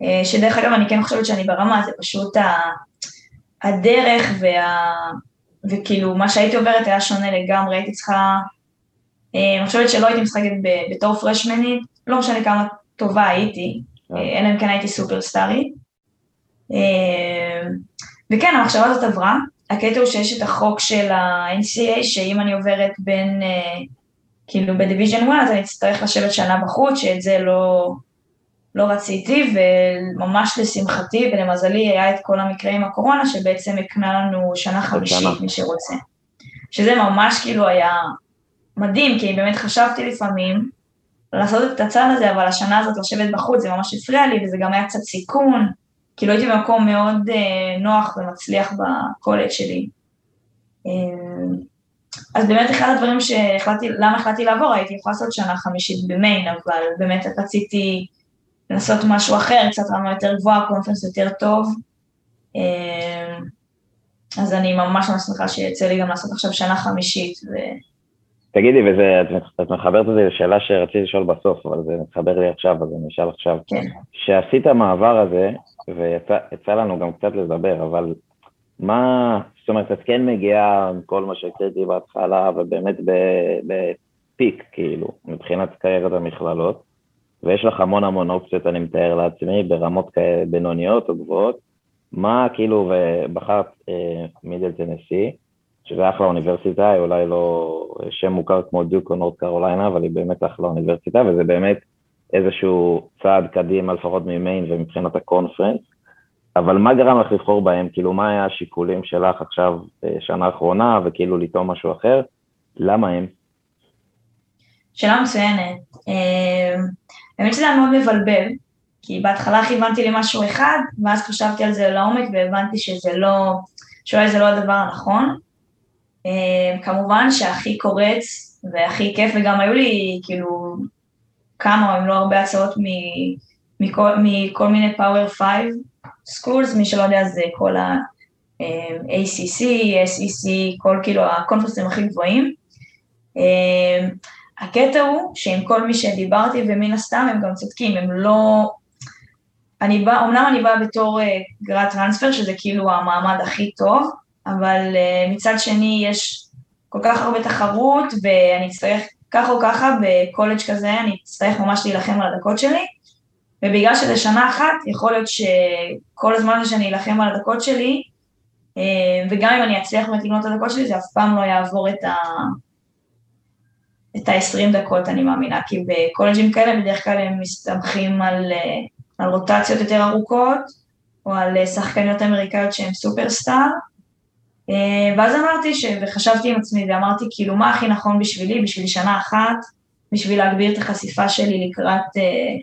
uh, שדרך אגב אני כן חושבת שאני ברמה, זה פשוט הדרך וה, וכאילו מה שהייתי עוברת היה שונה לגמרי, הייתי צריכה, אני חושבת שלא הייתי משחקת בתור פרשמנית, לא משנה כמה טובה הייתי, אלא אם כן הייתי סופרסטארית. וכן, המחשבה הזאת עברה, הקטע הוא שיש את החוק של ה-NCA, שאם אני עוברת בין, uh, כאילו בדיוויז'ן 1, אז אני אצטרך לשבת שנה בחוץ, שאת זה לא, לא רציתי, וממש לשמחתי ולמזלי היה את כל המקרה עם הקורונה, שבעצם הקנה לנו שנה חמישית, מי שרוצה. שזה ממש כאילו היה מדהים, כי באמת חשבתי לפעמים לעשות את הצד הזה, אבל השנה הזאת לשבת בחוץ זה ממש הפריע לי, וזה גם היה קצת סיכון. כאילו הייתי במקום מאוד uh, נוח ומצליח בקולג' שלי. Uh, אז באמת אחד הדברים שהחלטתי, למה החלטתי לעבור, הייתי יכולה לעשות שנה חמישית במיין, אבל באמת רציתי לנסות משהו אחר, קצת רמה יותר גבוהה, קונפרנס יותר טוב. Uh, אז אני ממש ממש שמחה שיצא לי גם לעשות עכשיו שנה חמישית. ו... תגידי, וזה, את, מחברת את זה לשאלה שרציתי לשאול בסוף, אבל זה מתחבר לי עכשיו, אז אני אשאל עכשיו. כן. שעשית המעבר הזה, ויצא לנו גם קצת לדבר, אבל מה, זאת אומרת, את כן מגיעה עם כל מה שהקראתי בהתחלה, ובאמת בפיק, כאילו, מבחינת קריירת המכללות, ויש לך המון המון אופציות, אני מתאר לעצמי, ברמות כאלה בינוניות או גבוהות. מה, כאילו, ובחרת אה, מידל טנסי, שזה אחלה אוניברסיטה, היא אולי לא שם מוכר כמו דיוק או נורד קרוליינה, אבל היא באמת אחלה אוניברסיטה, וזה באמת איזשהו צעד קדימה, לפחות ממיין ומבחינת הקונפרנס, אבל מה גרם לך לבחור בהם? כאילו, מה היה השיקולים שלך עכשיו, אה, שנה האחרונה, וכאילו לטעום משהו אחר? למה הם? שאלה מצוינת. אה, האמת שזה היה מאוד מבלבל, כי בהתחלה כיוונתי למשהו אחד, ואז חשבתי על זה לעומק והבנתי שזה לא, שאולי זה לא הדבר הנכון. אה, כמובן שהכי קורץ והכי כיף, וגם היו לי כאילו כמה, אם לא הרבה הצעות מכל, מכל מיני פאוור 5 סקולס, מי שלא יודע זה כל ה-ACC, SEC, כל כאילו הקונפרסים הכי גבוהים. אה, הקטע הוא שעם כל מי שדיברתי, ומן הסתם הם גם צודקים, הם לא... אני באה, אמנם אני באה בתור uh, טרנספר, שזה כאילו המעמד הכי טוב, אבל uh, מצד שני יש כל כך הרבה תחרות, ואני אצטרך ככה או ככה בקולג' כזה אני אצטרך ממש להילחם על הדקות שלי, ובגלל שזה שנה אחת, יכול להיות שכל הזמן שאני אלחם על הדקות שלי, אה, וגם אם אני אצליח באמת לגנות את הדקות שלי, זה אף פעם לא יעבור את ה... את ה-20 דקות, אני מאמינה, כי בקולג'ים כאלה בדרך כלל הם מסתמכים על, אה, על רוטציות יותר ארוכות, או על אה, שחקניות אמריקאיות שהן סופרסטאר, אה, ואז אמרתי, ש... וחשבתי עם עצמי ואמרתי, כאילו, מה הכי נכון בשבילי, בשביל שנה אחת, בשביל להגביר את החשיפה שלי לקראת, אה,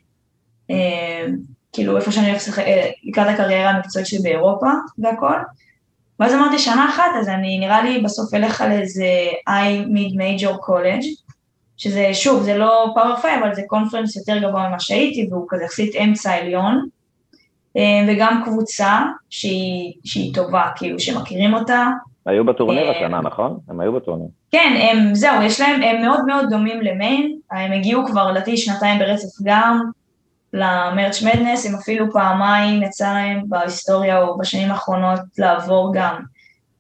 אה, כאילו, איפה שאני הולכת אה, לקראת הקריירה המקצועית שלי באירופה והכל. ואז אמרתי, שנה אחת, אז אני, נראה לי, בסוף אלך על איזה I mid major college, שזה, שוב, זה לא פאוור פיי, אבל זה קונפרנס יותר גבוה ממה שהייתי, והוא כזה יחסית אמצע עליון. אה, וגם קבוצה שהיא, שהיא טובה, כאילו, שמכירים אותה. היו בטורניר אה, השנה, נכון? הם היו בטורניר. כן, הם, זהו, יש להם, הם מאוד מאוד דומים למיין, הם הגיעו כבר, לדעתי, שנתיים ברצף גם למרץ' מדנס, הם אפילו פעמיים יצא להם בהיסטוריה או בשנים האחרונות לעבור גם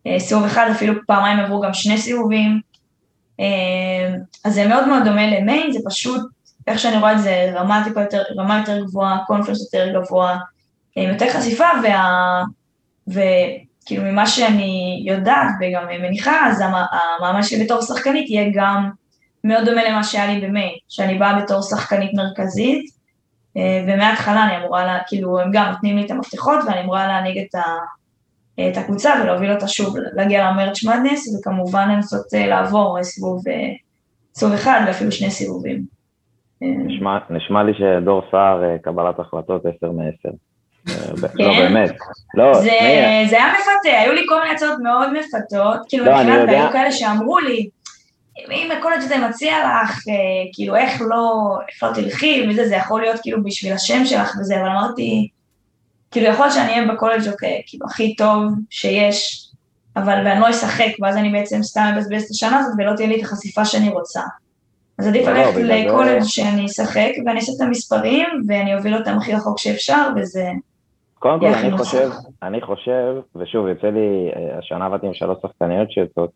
אה, סיבוב אחד, אפילו פעמיים עברו גם שני סיבובים. אז זה מאוד מאוד דומה למיין, זה פשוט, איך שאני רואה את זה, רמה טיפה יותר, רמה יותר גבוהה, קונפרנס יותר גבוה, יותר חשיפה, וה... וכאילו ממה שאני יודעת וגם מניחה, אז המעמד שלי בתור שחקנית יהיה גם מאוד דומה למה שהיה לי במיין, שאני באה בתור שחקנית מרכזית, אה, ומההתחלה אני אמורה, לה, כאילו הם גם נותנים לי את המפתחות ואני אמורה להנהיג את, ה, את הקבוצה ולהוביל אותה שוב, להגיע למרץ' מדנס, וכמובן לנסות לעבור סיבוב, סיבוב אחד ואפילו שני סיבובים. נשמע, נשמע לי שדור סער קבלת החלטות 10 מ-10. לא, כן? באמת. לא, זה, זה היה מפתה, היו לי כל מיני הצעות מאוד מפתות, כאילו, לא, מבחינת, יודע. היו כאלה שאמרו לי, אם הקולג' הזה מציע לך, אה, כאילו, איך לא, איך לא תלכי, וזה, זה יכול להיות כאילו בשביל השם שלך וזה, אבל אמרתי, כאילו, יכול להיות שאני אהיה בקולג' אוקיי, כאילו, הכי טוב שיש, אבל ואני לא אשחק, ואז אני בעצם סתם אבזבז את השנה הזאת ולא תהיה לי את החשיפה שאני רוצה. אז עדיף לא, ללכת בגלל זה- לקולג' שאני אשחק, ואני אעשה את המספרים, ואני אוביל אותם הכי רחוק שאפשר, וזה... קודם כל, אני חושב. אני חושב, ושוב, יוצא לי, אה, השנה עבדתי עם שלוש שחקניות שיוצאות,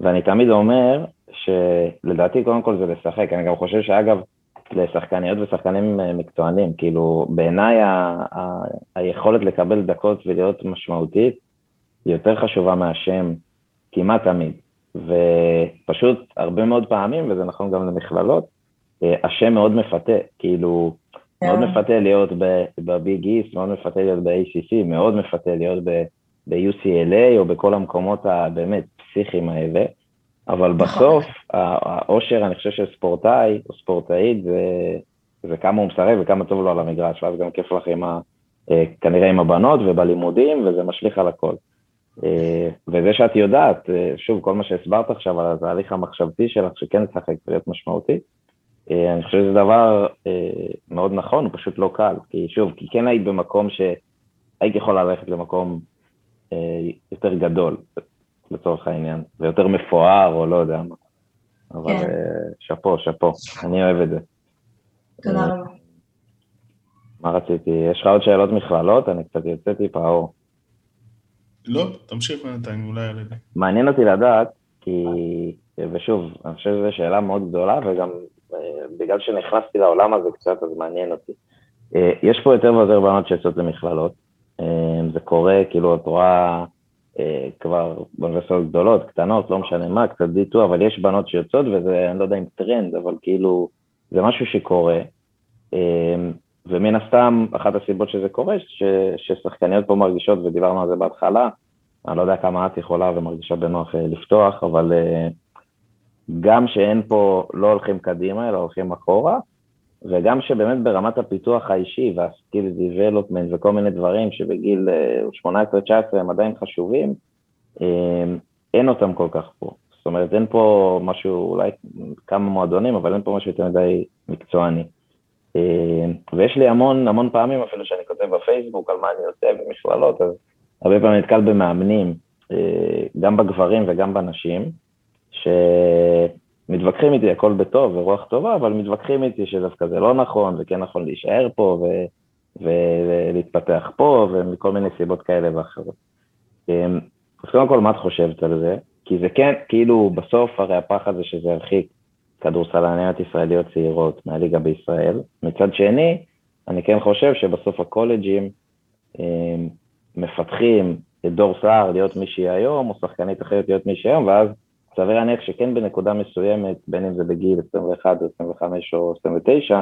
ואני תמיד אומר שלדעתי, קודם כל זה לשחק. אני גם חושב שאגב, לשחקניות ושחקנים אה, מקצוענים, כאילו, בעיניי ה- ה- היכולת לקבל דקות ולהיות משמעותית היא יותר חשובה מהשם כמעט תמיד. ופשוט הרבה מאוד פעמים, וזה נכון גם למכללות, אה, השם מאוד מפתה, כאילו, מאוד כן. מפתה להיות בביג איסט, מאוד מפתה להיות ב-ACC, מאוד מפתה להיות ב-UCLA או בכל המקומות הבאמת פסיכיים האלה, אבל נכון. בסוף ה- האושר, אני חושב של ספורטאי או ספורטאית זה, זה כמה הוא משחק וכמה טוב לו על המגרש, ואז גם כיף לך עם ה, אה, כנראה עם הבנות ובלימודים, וזה משליך על הכל. אה, וזה שאת יודעת, אה, שוב, כל מה שהסברת עכשיו על התהליך המחשבתי שלך, שכן לשחק ולהיות משמעותי, אה, אני חושב שזה דבר אה, מאוד נכון, הוא פשוט לא קל. כי שוב, כי כן היית במקום שהיית יכולה ללכת למקום אה, יותר גדול, לצורך העניין, ויותר מפואר, או לא יודע מה. אבל כן. אה, שאפו, שאפו, אני אוהב את זה. תודה אה, רבה. מה רציתי? יש לך עוד שאלות מכללות? אני קצת יוצא טיפה אור. לא, תמשיך בינתיים, אולי על ידי. מעניין אותי לדעת, כי, ושוב, אני חושב שזו שאלה מאוד גדולה, וגם אה, בגלל שנכנסתי לעולם הזה קצת, אז מעניין אותי. אה, יש פה יותר ויותר בנות שיוצאות למכללות. אה, זה קורה, כאילו, את רואה אה, כבר באוניברסיטאות גדולות, קטנות, לא משנה מה, קצת D2, אבל יש בנות שיוצאות, וזה, אני לא יודע אם טרנד, אבל כאילו, זה משהו שקורה. ומן הסתם, אחת הסיבות שזה קורה, ש, ששחקניות פה מרגישות, ודיברנו על זה בהתחלה, אני לא יודע כמה את יכולה ומרגישה בנוח לפתוח, אבל גם שאין פה, לא הולכים קדימה, אלא הולכים אחורה, וגם שבאמת ברמת הפיתוח האישי והסקיל דיבלופמנט וכל מיני דברים שבגיל אה, 18-19 הם עדיין חשובים, אה, אין אותם כל כך פה. זאת אומרת, אין פה משהו, אולי כמה מועדונים, אבל אין פה משהו יותר מדי מקצועני. אה, ויש לי המון, המון פעמים אפילו שאני כותב בפייסבוק על מה אני עושה במכללות, אז הרבה פעמים נתקל במאמנים, אה, גם בגברים וגם בנשים, שמתווכחים איתי הכל בטוב ורוח טובה, אבל מתווכחים איתי שדווקא זה לא נכון, וכן נכון להישאר פה ו- ולהתפתח פה, ומכל מיני סיבות כאלה ואחרות. אה, אז קודם כל, מה את חושבת על זה? כי זה כן, כאילו, בסוף הרי הפחד זה שזה ירחיק כדורסלניות ישראליות צעירות מהליגה בישראל. מצד שני, אני כן חושב שבסוף הקולג'ים אה, מפתחים את דור סער להיות מי שהיא היום, או שחקנית אחרת להיות מי שהיא היום, ואז סביר להניח שכן בנקודה מסוימת, בין אם זה בגיל 21 או 25 או 29,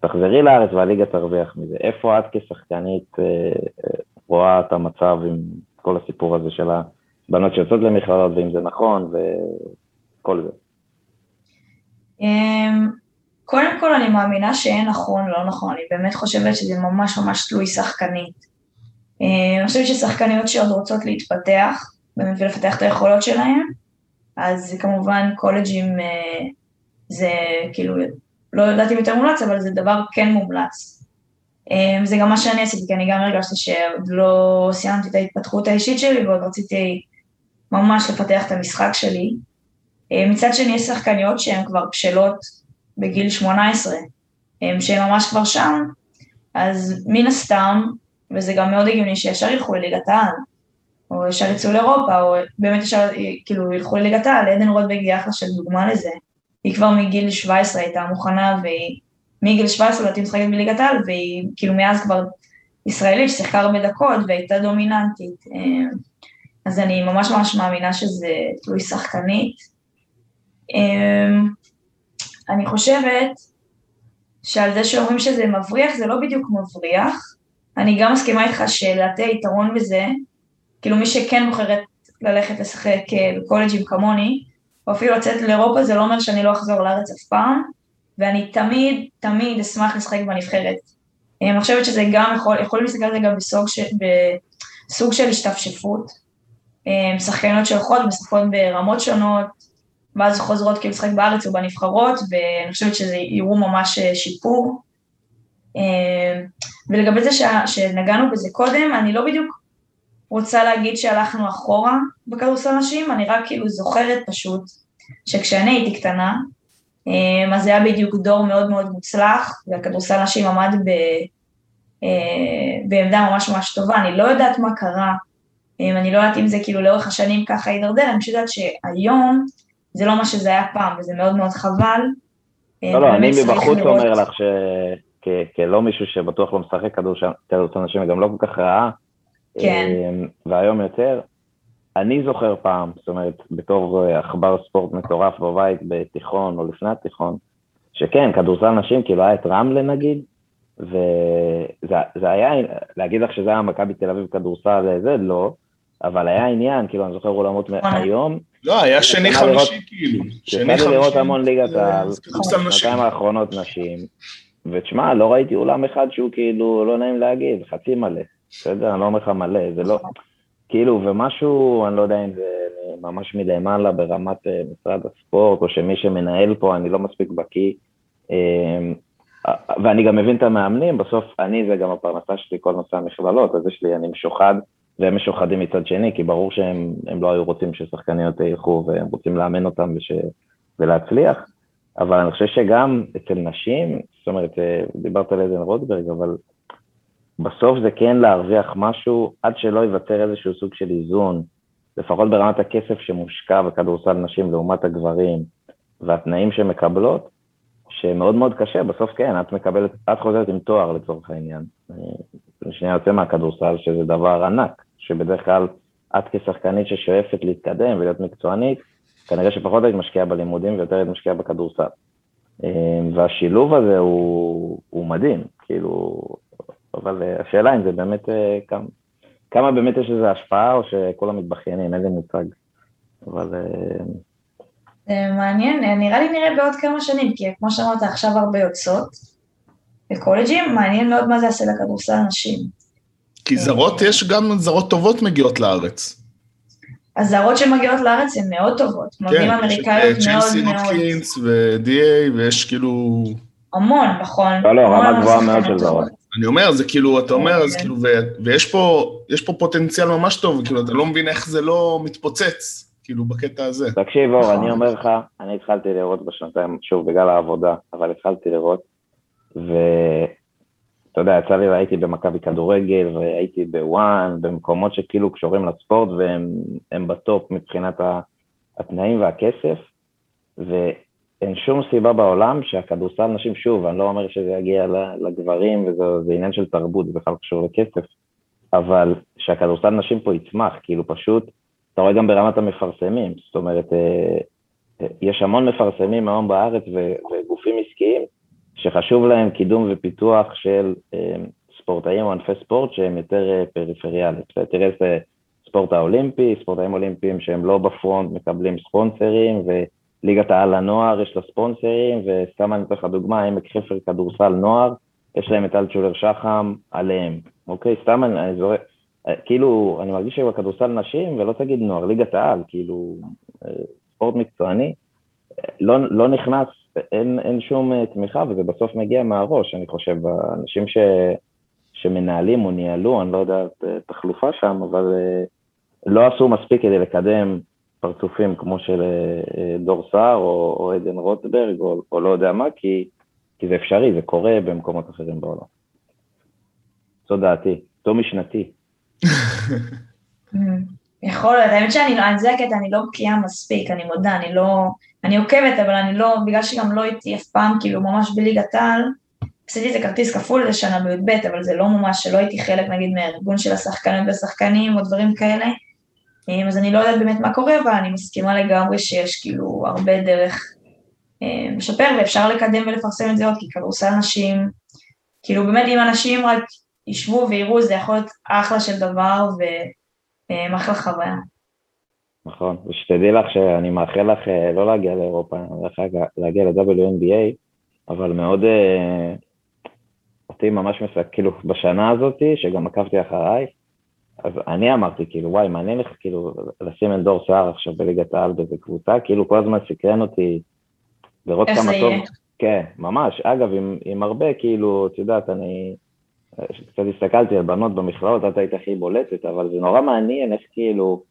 תחזרי לארץ והליגה תרוויח מזה. איפה את כשחקנית אה, אה, רואה את המצב עם כל הסיפור הזה של הבנות שיוצאות למכללות, ואם זה נכון, וכל זה? אמ, קודם כל אני מאמינה שאין נכון, לא נכון, אני באמת חושבת שזה ממש ממש תלוי שחקנית. אמ, אני חושבת ששחקניות שעוד רוצות להתפתח באמת ולפתח את היכולות שלהן, אז כמובן קולג'ים אה, זה כאילו, לא יודעת אם יותר מומלץ, אבל זה דבר כן מומלץ. אמ, זה גם מה שאני עשיתי, כי אני גם הרגשתי שעוד לא סיימתי את ההתפתחות האישית שלי ועוד רציתי ממש לפתח את המשחק שלי. אה, מצד שני יש שחקניות שהן כבר בשלות בגיל 18, אה, שהן ממש כבר שם, אז מן הסתם, וזה גם מאוד הגיוני שישר ילכו לליגת העל, או ישר יצאו לאירופה, או באמת ישר כאילו ילכו לליגת העל, עדן רוטבג היא אחלה של דוגמה לזה. היא כבר מגיל 17 הייתה מוכנה, והיא מגיל 17 לדעתי משחקת בליגת העל, והיא כאילו מאז כבר ישראלית ששיחקה הרבה דקות והייתה דומיננטית. אה, אז אני ממש ממש מאמינה שזה תלוי שחקנית. אמ, אני חושבת שעל זה שאומרים שזה מבריח, זה לא בדיוק מבריח. אני גם מסכימה איתך שלדעתי היתרון בזה, כאילו מי שכן בוחרת ללכת לשחק בקולג'ים כמוני, או אפילו לצאת לאירופה, זה לא אומר שאני לא אחזור לארץ אף פעם, ואני תמיד, תמיד אשמח לשחק בנבחרת. אני חושבת שזה גם יכול, יכולים להסתכל על זה גם בסוג, ש, בסוג של השתפשפות. שחקניות שהולכות משחקות ברמות שונות, ואז חוזרות כאילו לשחק בארץ או בנבחרות, ואני חושבת שזה יראו ממש שיפור. ולגבי זה שנגענו בזה קודם, אני לא בדיוק רוצה להגיד שהלכנו אחורה בכדורסל נשים, אני רק כאילו זוכרת פשוט שכשאני הייתי קטנה, אמ, אז היה בדיוק דור מאוד מאוד מוצלח, והכדורסל נשים עמד ב, אה, בעמדה ממש ממש טובה, אני לא יודעת מה קרה, אמ, אני לא יודעת אם זה כאילו לאורך השנים ככה הידרדר, אני פשוט יודעת שהיום זה לא מה שזה היה פעם, וזה מאוד מאוד חבל. אמ, לא, לא, אני מבחוץ אומר לך שכלא מישהו שבטוח לא משחק כדורסל נשים וגם לא כל כך רעה, כן. והיום יותר, אני זוכר פעם, זאת אומרת, בתור אה, עכבר ספורט מטורף בבית בתיכון או לפני התיכון, שכן, כדורסל נשים, כאילו היה את רמלה נגיד, וזה היה, להגיד לך שזה היה מכבי תל אביב כדורסל, אה, זה לא, אבל היה עניין, כאילו, אני זוכר אולמות נכון. היום. לא, היה שני חמישי כאילו. שני חמישי. לראות המון ליגת העל, שנתיים האחרונות נשים, ותשמע, לא ראיתי אולם אחד שהוא כאילו, לא נעים להגיד, חצי מלא. בסדר, אני לא אומר לך מלא, זה לא... כאילו, ומשהו, אני לא יודע אם זה ממש מלמעלה ברמת אה, משרד הספורט, או שמי שמנהל פה, אני לא מספיק בקיא. אמ, ואני גם מבין את המאמנים, בסוף אני זה גם הפרנסה שלי, כל נושא המכללות, אז יש לי, אני משוחד, והם משוחדים מצד שני, כי ברור שהם לא היו רוצים ששחקניות ילכו, והם רוצים לאמן אותם וש, ולהצליח. אבל אני חושב שגם אצל נשים, זאת אומרת, אה, דיברת על עדן רוטברג, אבל בסוף זה כן להרוויח משהו עד שלא ייווצר איזשהו סוג של איזון, לפחות ברמת הכסף שמושקע בכדורסל נשים לעומת הגברים, והתנאים שמקבלות, שמאוד מאוד קשה, בסוף כן, את מקבלת, את חוזרת עם תואר לצורך העניין. אני שנייה יוצא מהכדורסל, שזה דבר ענק, שבדרך כלל את כשחקנית ששואפת להתקדם ולהיות מקצוענית, כנראה שפחות היית משקיעה בלימודים ויותר היית משקיעה בכדורסל. והשילוב הזה הוא, הוא מדהים, כאילו, אבל אה, השאלה אם זה באמת, אה, כמה, כמה באמת יש לזה השפעה, או שכולם מתבכיינים, אין לי מושג. אבל... אה, זה מעניין, נראה לי נראה בעוד כמה שנים, כי כמו שאמרת, עכשיו הרבה יוצאות בקולג'ים, מעניין מאוד מה זה יעשה לכדורסל נשים. כי זרות, יש גם זרות טובות מגיעות לארץ. הזרות שמגיעות לארץ הן מאוד טובות, כן, מגיעים אמריקאיות מאוד מאוד. צ'לסי נוטקינס ו-DA, ויש כאילו... המון, נכון. לא, לא, רמה גבוהה מאוד של זרות. אני אומר, זה כאילו, אתה אומר, אז כאילו, ויש פה, יש פה פוטנציאל ממש טוב, כאילו, אתה לא מבין איך זה לא מתפוצץ, כאילו, בקטע הזה. תקשיב, אור, אני אומר לך, אני התחלתי לראות בשנתיים, שוב, בגלל העבודה, אבל התחלתי לראות, ואתה יודע, יצא לי, והייתי במכבי כדורגל, והייתי בוואן, במקומות שכאילו קשורים לספורט, והם בטופ מבחינת התנאים והכסף, ו... אין שום סיבה בעולם שהכדורסל נשים, שוב, אני לא אומר שזה יגיע לגברים וזה עניין של תרבות, זה בכלל קשור לכסף, אבל שהכדורסל נשים פה יצמח, כאילו פשוט, אתה רואה גם ברמת המפרסמים, זאת אומרת, אה, אה, יש המון מפרסמים היום בארץ וגופים עסקיים שחשוב להם קידום ופיתוח של אה, ספורטאים או ענפי ספורט שהם יותר פריפריאליים. תראה איזה ספורט האולימפי, ספורטאים אולימפיים שהם לא בפרונט מקבלים ספונסרים, ו... ליגת העל לנוער, יש לה ספונסרים, וסתם אני אתן לך דוגמה, עמק חפר כדורסל נוער, יש להם את אלטשולר שחם עליהם, אוקיי? סתם אני, אני זורק, כאילו, אני מרגיש שבכדורסל נשים, ולא תגיד נוער, ליגת העל, כאילו, ספורט מקצועני, לא, לא נכנס, אין, אין שום אה, תמיכה, וזה בסוף מגיע מהראש, אני חושב, האנשים ש, שמנהלים או ניהלו, אני לא יודע תחלופה שם, אבל אה, לא עשו מספיק כדי לקדם פרצופים כמו של אה, אה, דור סער או, או עדן רוטברג או, או לא יודע מה, כי, כי זה אפשרי, זה קורה במקומות אחרים בעולם. זו דעתי, זו משנתי. יכול להיות, האמת שאני לא, זה הקטע, אני לא בקיאה מספיק, אני מודה, אני לא, אני עוקבת, אבל אני לא, בגלל שגם לא הייתי אף פעם, כאילו ממש בליגת העל, עשיתי איזה כרטיס כפול איזה שנה בי"ב, אבל זה לא ממש, שלא הייתי חלק נגיד מהארגון של השחקנים והשחקנים או דברים כאלה, אז אני לא יודעת באמת מה קורה, אבל אני מסכימה לגמרי שיש כאילו הרבה דרך אה, לשפר, ואפשר לקדם ולפרסם את זה עוד, כי כדורסל נשים, כאילו באמת אם אנשים רק ישבו ויראו, זה יכול להיות אחלה של דבר, אה, אחלה חוויה. נכון, ושתדעי לך שאני מאחל לך אה, לא להגיע לאירופה, להגיע ל-WNBA, אבל מאוד, אה, אותי ממש מסק, כאילו בשנה הזאת, שגם עקבתי אחריי, אז אני אמרתי, כאילו, וואי, מעניין לך כאילו לשים את דור סער עכשיו בליגת העל באיזה קבוצה, כאילו כל הזמן סקרן אותי לראות כמה טוב. כן, ממש. אגב, עם, עם הרבה, כאילו, את יודעת, אני קצת הסתכלתי על בנות במכללות, את היית הכי בולטת, אבל זה נורא מעניין איך כאילו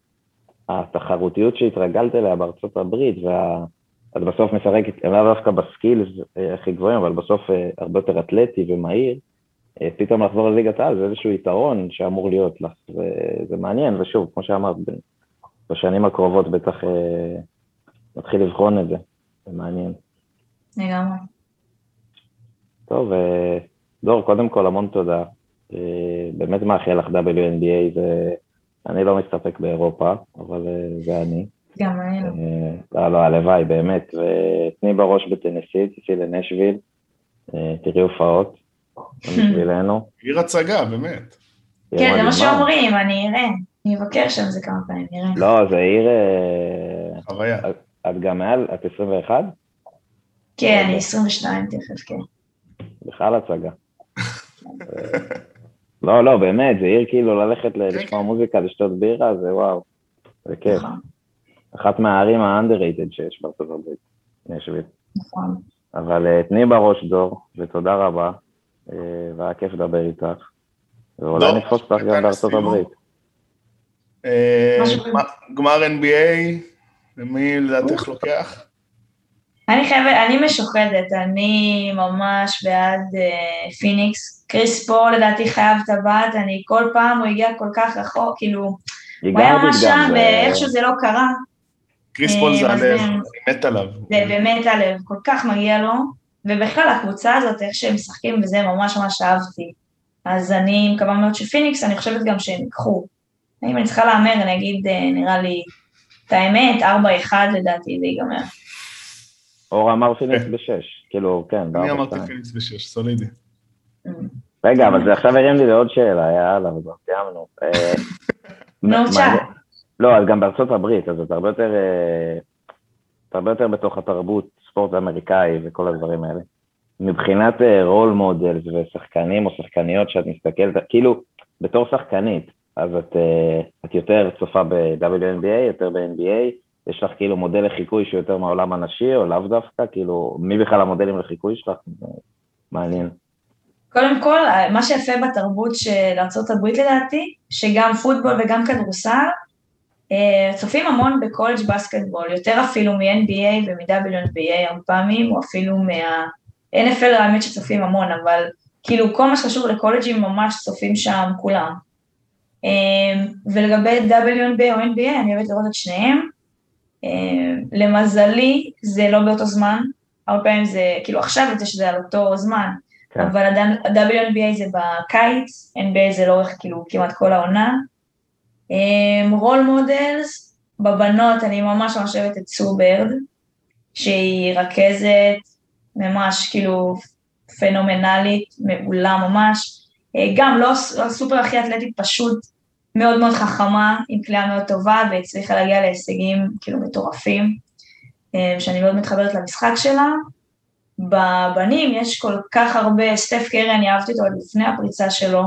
התחרותיות שהתרגלת אליה בארצות הברית, וה... את בסוף משחקת, לאו דווקא בסקילס אה, הכי גבוהים, אבל בסוף אה, הרבה יותר אתלטי ומהיר, פתאום לחזור לליגת העל זה איזשהו יתרון שאמור להיות לך, וזה מעניין, ושוב, כמו שאמרת, בשנים הקרובות בטח נתחיל לבחון את זה, זה מעניין. לגמרי. טוב, דור, קודם כל המון תודה. באמת מאחל לך WNBA, זה... אני לא מסתפק באירופה, אבל זה אני. גם אני לא. לא, לא, הלוואי, באמת. ותני בראש בטנסי, תצאי לנשוויל, תראי הופעות, בשבילנו. עיר הצגה, באמת. כן, זה מה שאומרים, אני אראה. אני אבקר שם זה כמה פעמים, נראה. לא, זה עיר... חוויה. את גם מעל, את 21? כן, אני 22 תכף, כן. בכלל הצגה. לא, לא, באמת, זה עיר כאילו ללכת לשמוע מוזיקה, לשתות בירה, זה וואו, זה כיף. נכון. אחת מהערים ה-underrated שיש בארצות הברית, נשוויל. נכון. אבל תני בראש דור, ותודה רבה, והיה כיף לדבר איתך, ואולי נתפוס אותך גם בארצות הברית. גמר NBA, ומי לדעתך לוקח? אני חייבת, אני משוחדת, אני ממש בעד אה, פיניקס. קריס פול לדעתי חייב טבעת, אני כל פעם, הוא הגיע כל כך רחוק, כאילו, הוא היה ממש שם, ואיכשהו זה לא קרה. קריס פול זה הלב, אני מת עליו. זה באמת הלב, כל כך מגיע לו, ובכלל הקבוצה הזאת, איך שהם משחקים וזה, ממש ממש אהבתי. אז אני מקווה מאוד שפיניקס, אני חושבת גם שהם ייקחו. אם אני צריכה להמר, אני אגיד, אה, נראה לי, את האמת, 4-1 לדעתי זה ייגמר. אור אמר פיניקס בשש, כאילו, כן. אני אמרתי פיניקס בשש, סולידי. אממ. רגע, אבל זה עכשיו הרים לי לעוד שאלה, יאללה, כבר סיימנו. אה, נו, תשאל. לא, אז גם בארצות הברית, אז אתה הרבה יותר, אה, אתה הרבה יותר בתוך התרבות, ספורט אמריקאי וכל הדברים האלה. מבחינת רול אה, מודל ושחקנים או שחקניות שאת מסתכלת, כאילו, בתור שחקנית, אז את, את יותר צופה ב-WNBA, יותר ב-NBA, יש לך כאילו מודל לחיקוי שהוא יותר מהעולם הנשי, או לאו דווקא, כאילו, מי בכלל המודלים לחיקוי שלך? מעניין. קודם כל, מה שיפה בתרבות של ארה"ב לדעתי, שגם פוטבול וגם כדורסל, אה, צופים המון בקולג' בסקטבול, יותר אפילו מ-NBA ומ-WNBA הרבה פעמים, או אפילו מה-NFL, האמת שצופים המון, אבל כאילו כל מה שקשור לקולג'ים ממש צופים שם כולם. אה, ולגבי WNBA או NBA, אני אוהבת לראות את שניהם. אה, למזלי, זה לא באותו זמן, הרבה פעמים זה, כאילו עכשיו יוצא שזה על אותו זמן, כן. אבל ה-WNBA זה בקיץ, NBA זה לאורך כאילו כמעט כל העונה. role אמ, models, בבנות אני ממש ממש אוהבת את סו בירד, שהיא רכזת ממש כאילו פנומנלית, מעולה ממש. אה, גם לא, לא סופר הכי אתלטית, פשוט מאוד מאוד חכמה, עם קליעה מאוד טובה, והצליחה להגיע להישגים כאילו מטורפים, אה, שאני מאוד מתחברת למשחק שלה. בבנים יש כל כך הרבה, סטף קרי, אני אהבתי אותו עוד לפני הפריצה שלו.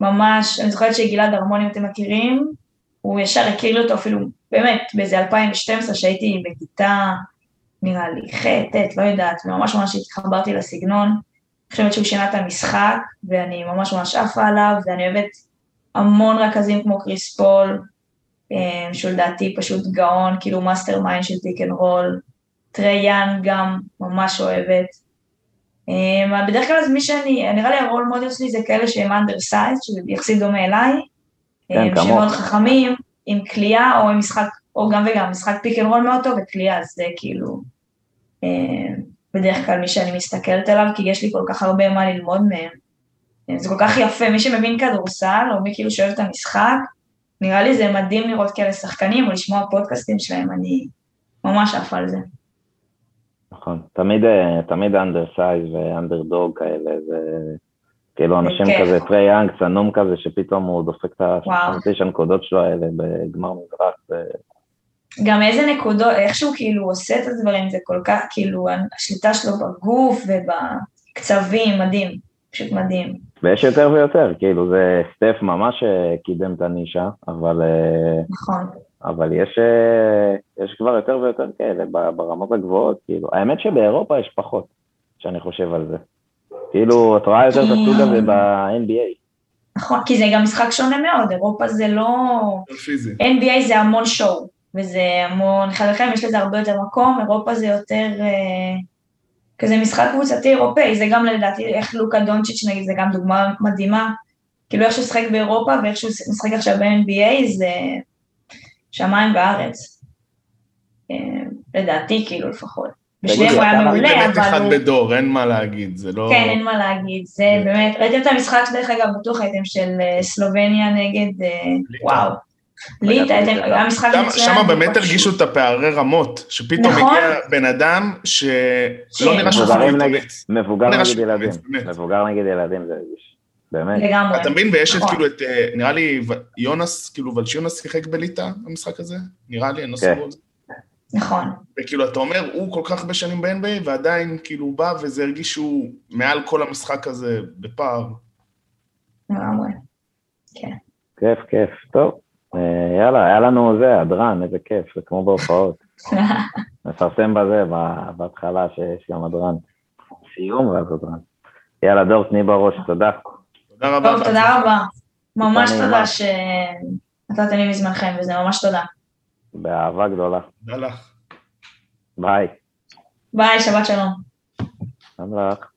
ממש, אני זוכרת שגלעד הרמון, אם אתם מכירים, הוא ישר הכיר לי אותו אפילו, באמת, באיזה 2012, שהייתי בכיתה, נראה לי, ח', ט', לא יודעת, ממש ממש התחברתי לסגנון. אני חושבת שהוא שינה את המשחק, ואני ממש ממש עפה עליו, ואני אוהבת המון רכזים כמו קריס פול, אה, שהוא לדעתי פשוט גאון, כאילו mastermind של pick and roll. טריי יאנג גם ממש אוהבת. אמ, בדרך כלל מי שאני, נראה לי ה role model שלי זה כאלה שהם undersize, שזה יחסית דומה אליי, כן, אמ, שהם מאוד חכמים, עם קליעה או עם משחק, או גם וגם, משחק pick and roll מאוד טוב וקליעה, אז זה כאילו אמ, בדרך כלל מי שאני מסתכלת עליו, כי יש לי כל כך הרבה מה ללמוד מהם. זה כל כך יפה, מי שמבין כדורסל, או מי כאילו שאוהב את המשחק, נראה לי זה מדהים לראות כאלה שחקנים, או לשמוע פודקאסטים שלהם, אני ממש עפה על זה. נכון, תמיד, אה, תמיד undersize ו underdog כאלה, זה, כאילו אנשים בכיף. כזה, טריי יאנג, צנום כזה, שפתאום הוא דופק את וואו. ה-9 נקודות שלו האלה בגמר מזרח. זה- גם איזה נקודות, איך שהוא כאילו עושה את הדברים, זה כל כך, כאילו, השליטה שלו בגוף ובקצבים, מדהים, פשוט מדהים. ויש יותר ויותר, כאילו זה סטף ממש אה, קידם את הנישה, אבל, אה, נכון. אבל יש, אה, יש כבר יותר ויותר כאלה ברמות הגבוהות, כאילו. האמת שבאירופה יש פחות, שאני חושב על זה. כאילו, את רואה יותר את הסוג הזה ב-NBA. נכון, כי זה גם משחק שונה מאוד, אירופה זה לא... NBA זה המון שואו, וזה המון, אחד לכם יש לזה הרבה יותר מקום, אירופה זה יותר אה, כזה משחק קבוצתי אירופאי, זה גם לדעתי איך לוקה דונצ'יץ' נגיד, זה גם דוגמה מדהימה, כאילו איך שהוא משחק באירופה ואיך שהוא משחק עכשיו ב-NBA זה שמיים וארץ, אה, לדעתי כאילו לפחות. בשניהם הוא היה מעולה, באמת אחד אבל הוא... בדור, אין מה להגיד, זה לא... כן, אין מה להגיד, זה כן. באמת, ראיתם את המשחק, דרך אגב, בטוח הייתם של אה, סלובניה נגד, אה. וואו. ליטא, היה משחק שם, מצוין. שם באמת. הרגישו את הפערי רמות, שפתאום נכון. הגיע בן אדם שלא כן. נראה שהוא להתאמץ. מבוגר נגד ילדים. מבוגר נגד ילדים זה הרגיש. באמת. לגמרי. אתה מבין? ויש את נכון. כאילו את, אה, נראה לי, יונס, כאילו ולשיונס שיחק בליטא במשחק הזה? נראה לי, אני לא כן. סגור על זה. נכון. וכאילו, אתה אומר, הוא כל כך הרבה שנים ב-NBA, ועדיין כאילו הוא בא, וזה הרגיש שהוא מעל כל המשחק הזה בפער. לגמרי. כן. כיף, כיף. טוב, אה, יאללה, היה לנו זה, הדרן, איזה כיף, זה כמו בהופעות. נפרסם בזה, בהתחלה שיש גם הדרן. סיום ואז הדרן. יאללה, דור, תני בראש, תודה. תודה רבה. טוב, תודה רבה. ממש. תודה שנתתם לי מזמנכם, וזה ממש תודה. באהבה גדולה. תודה לך. ביי. ביי, שבת שלום. שלום לך.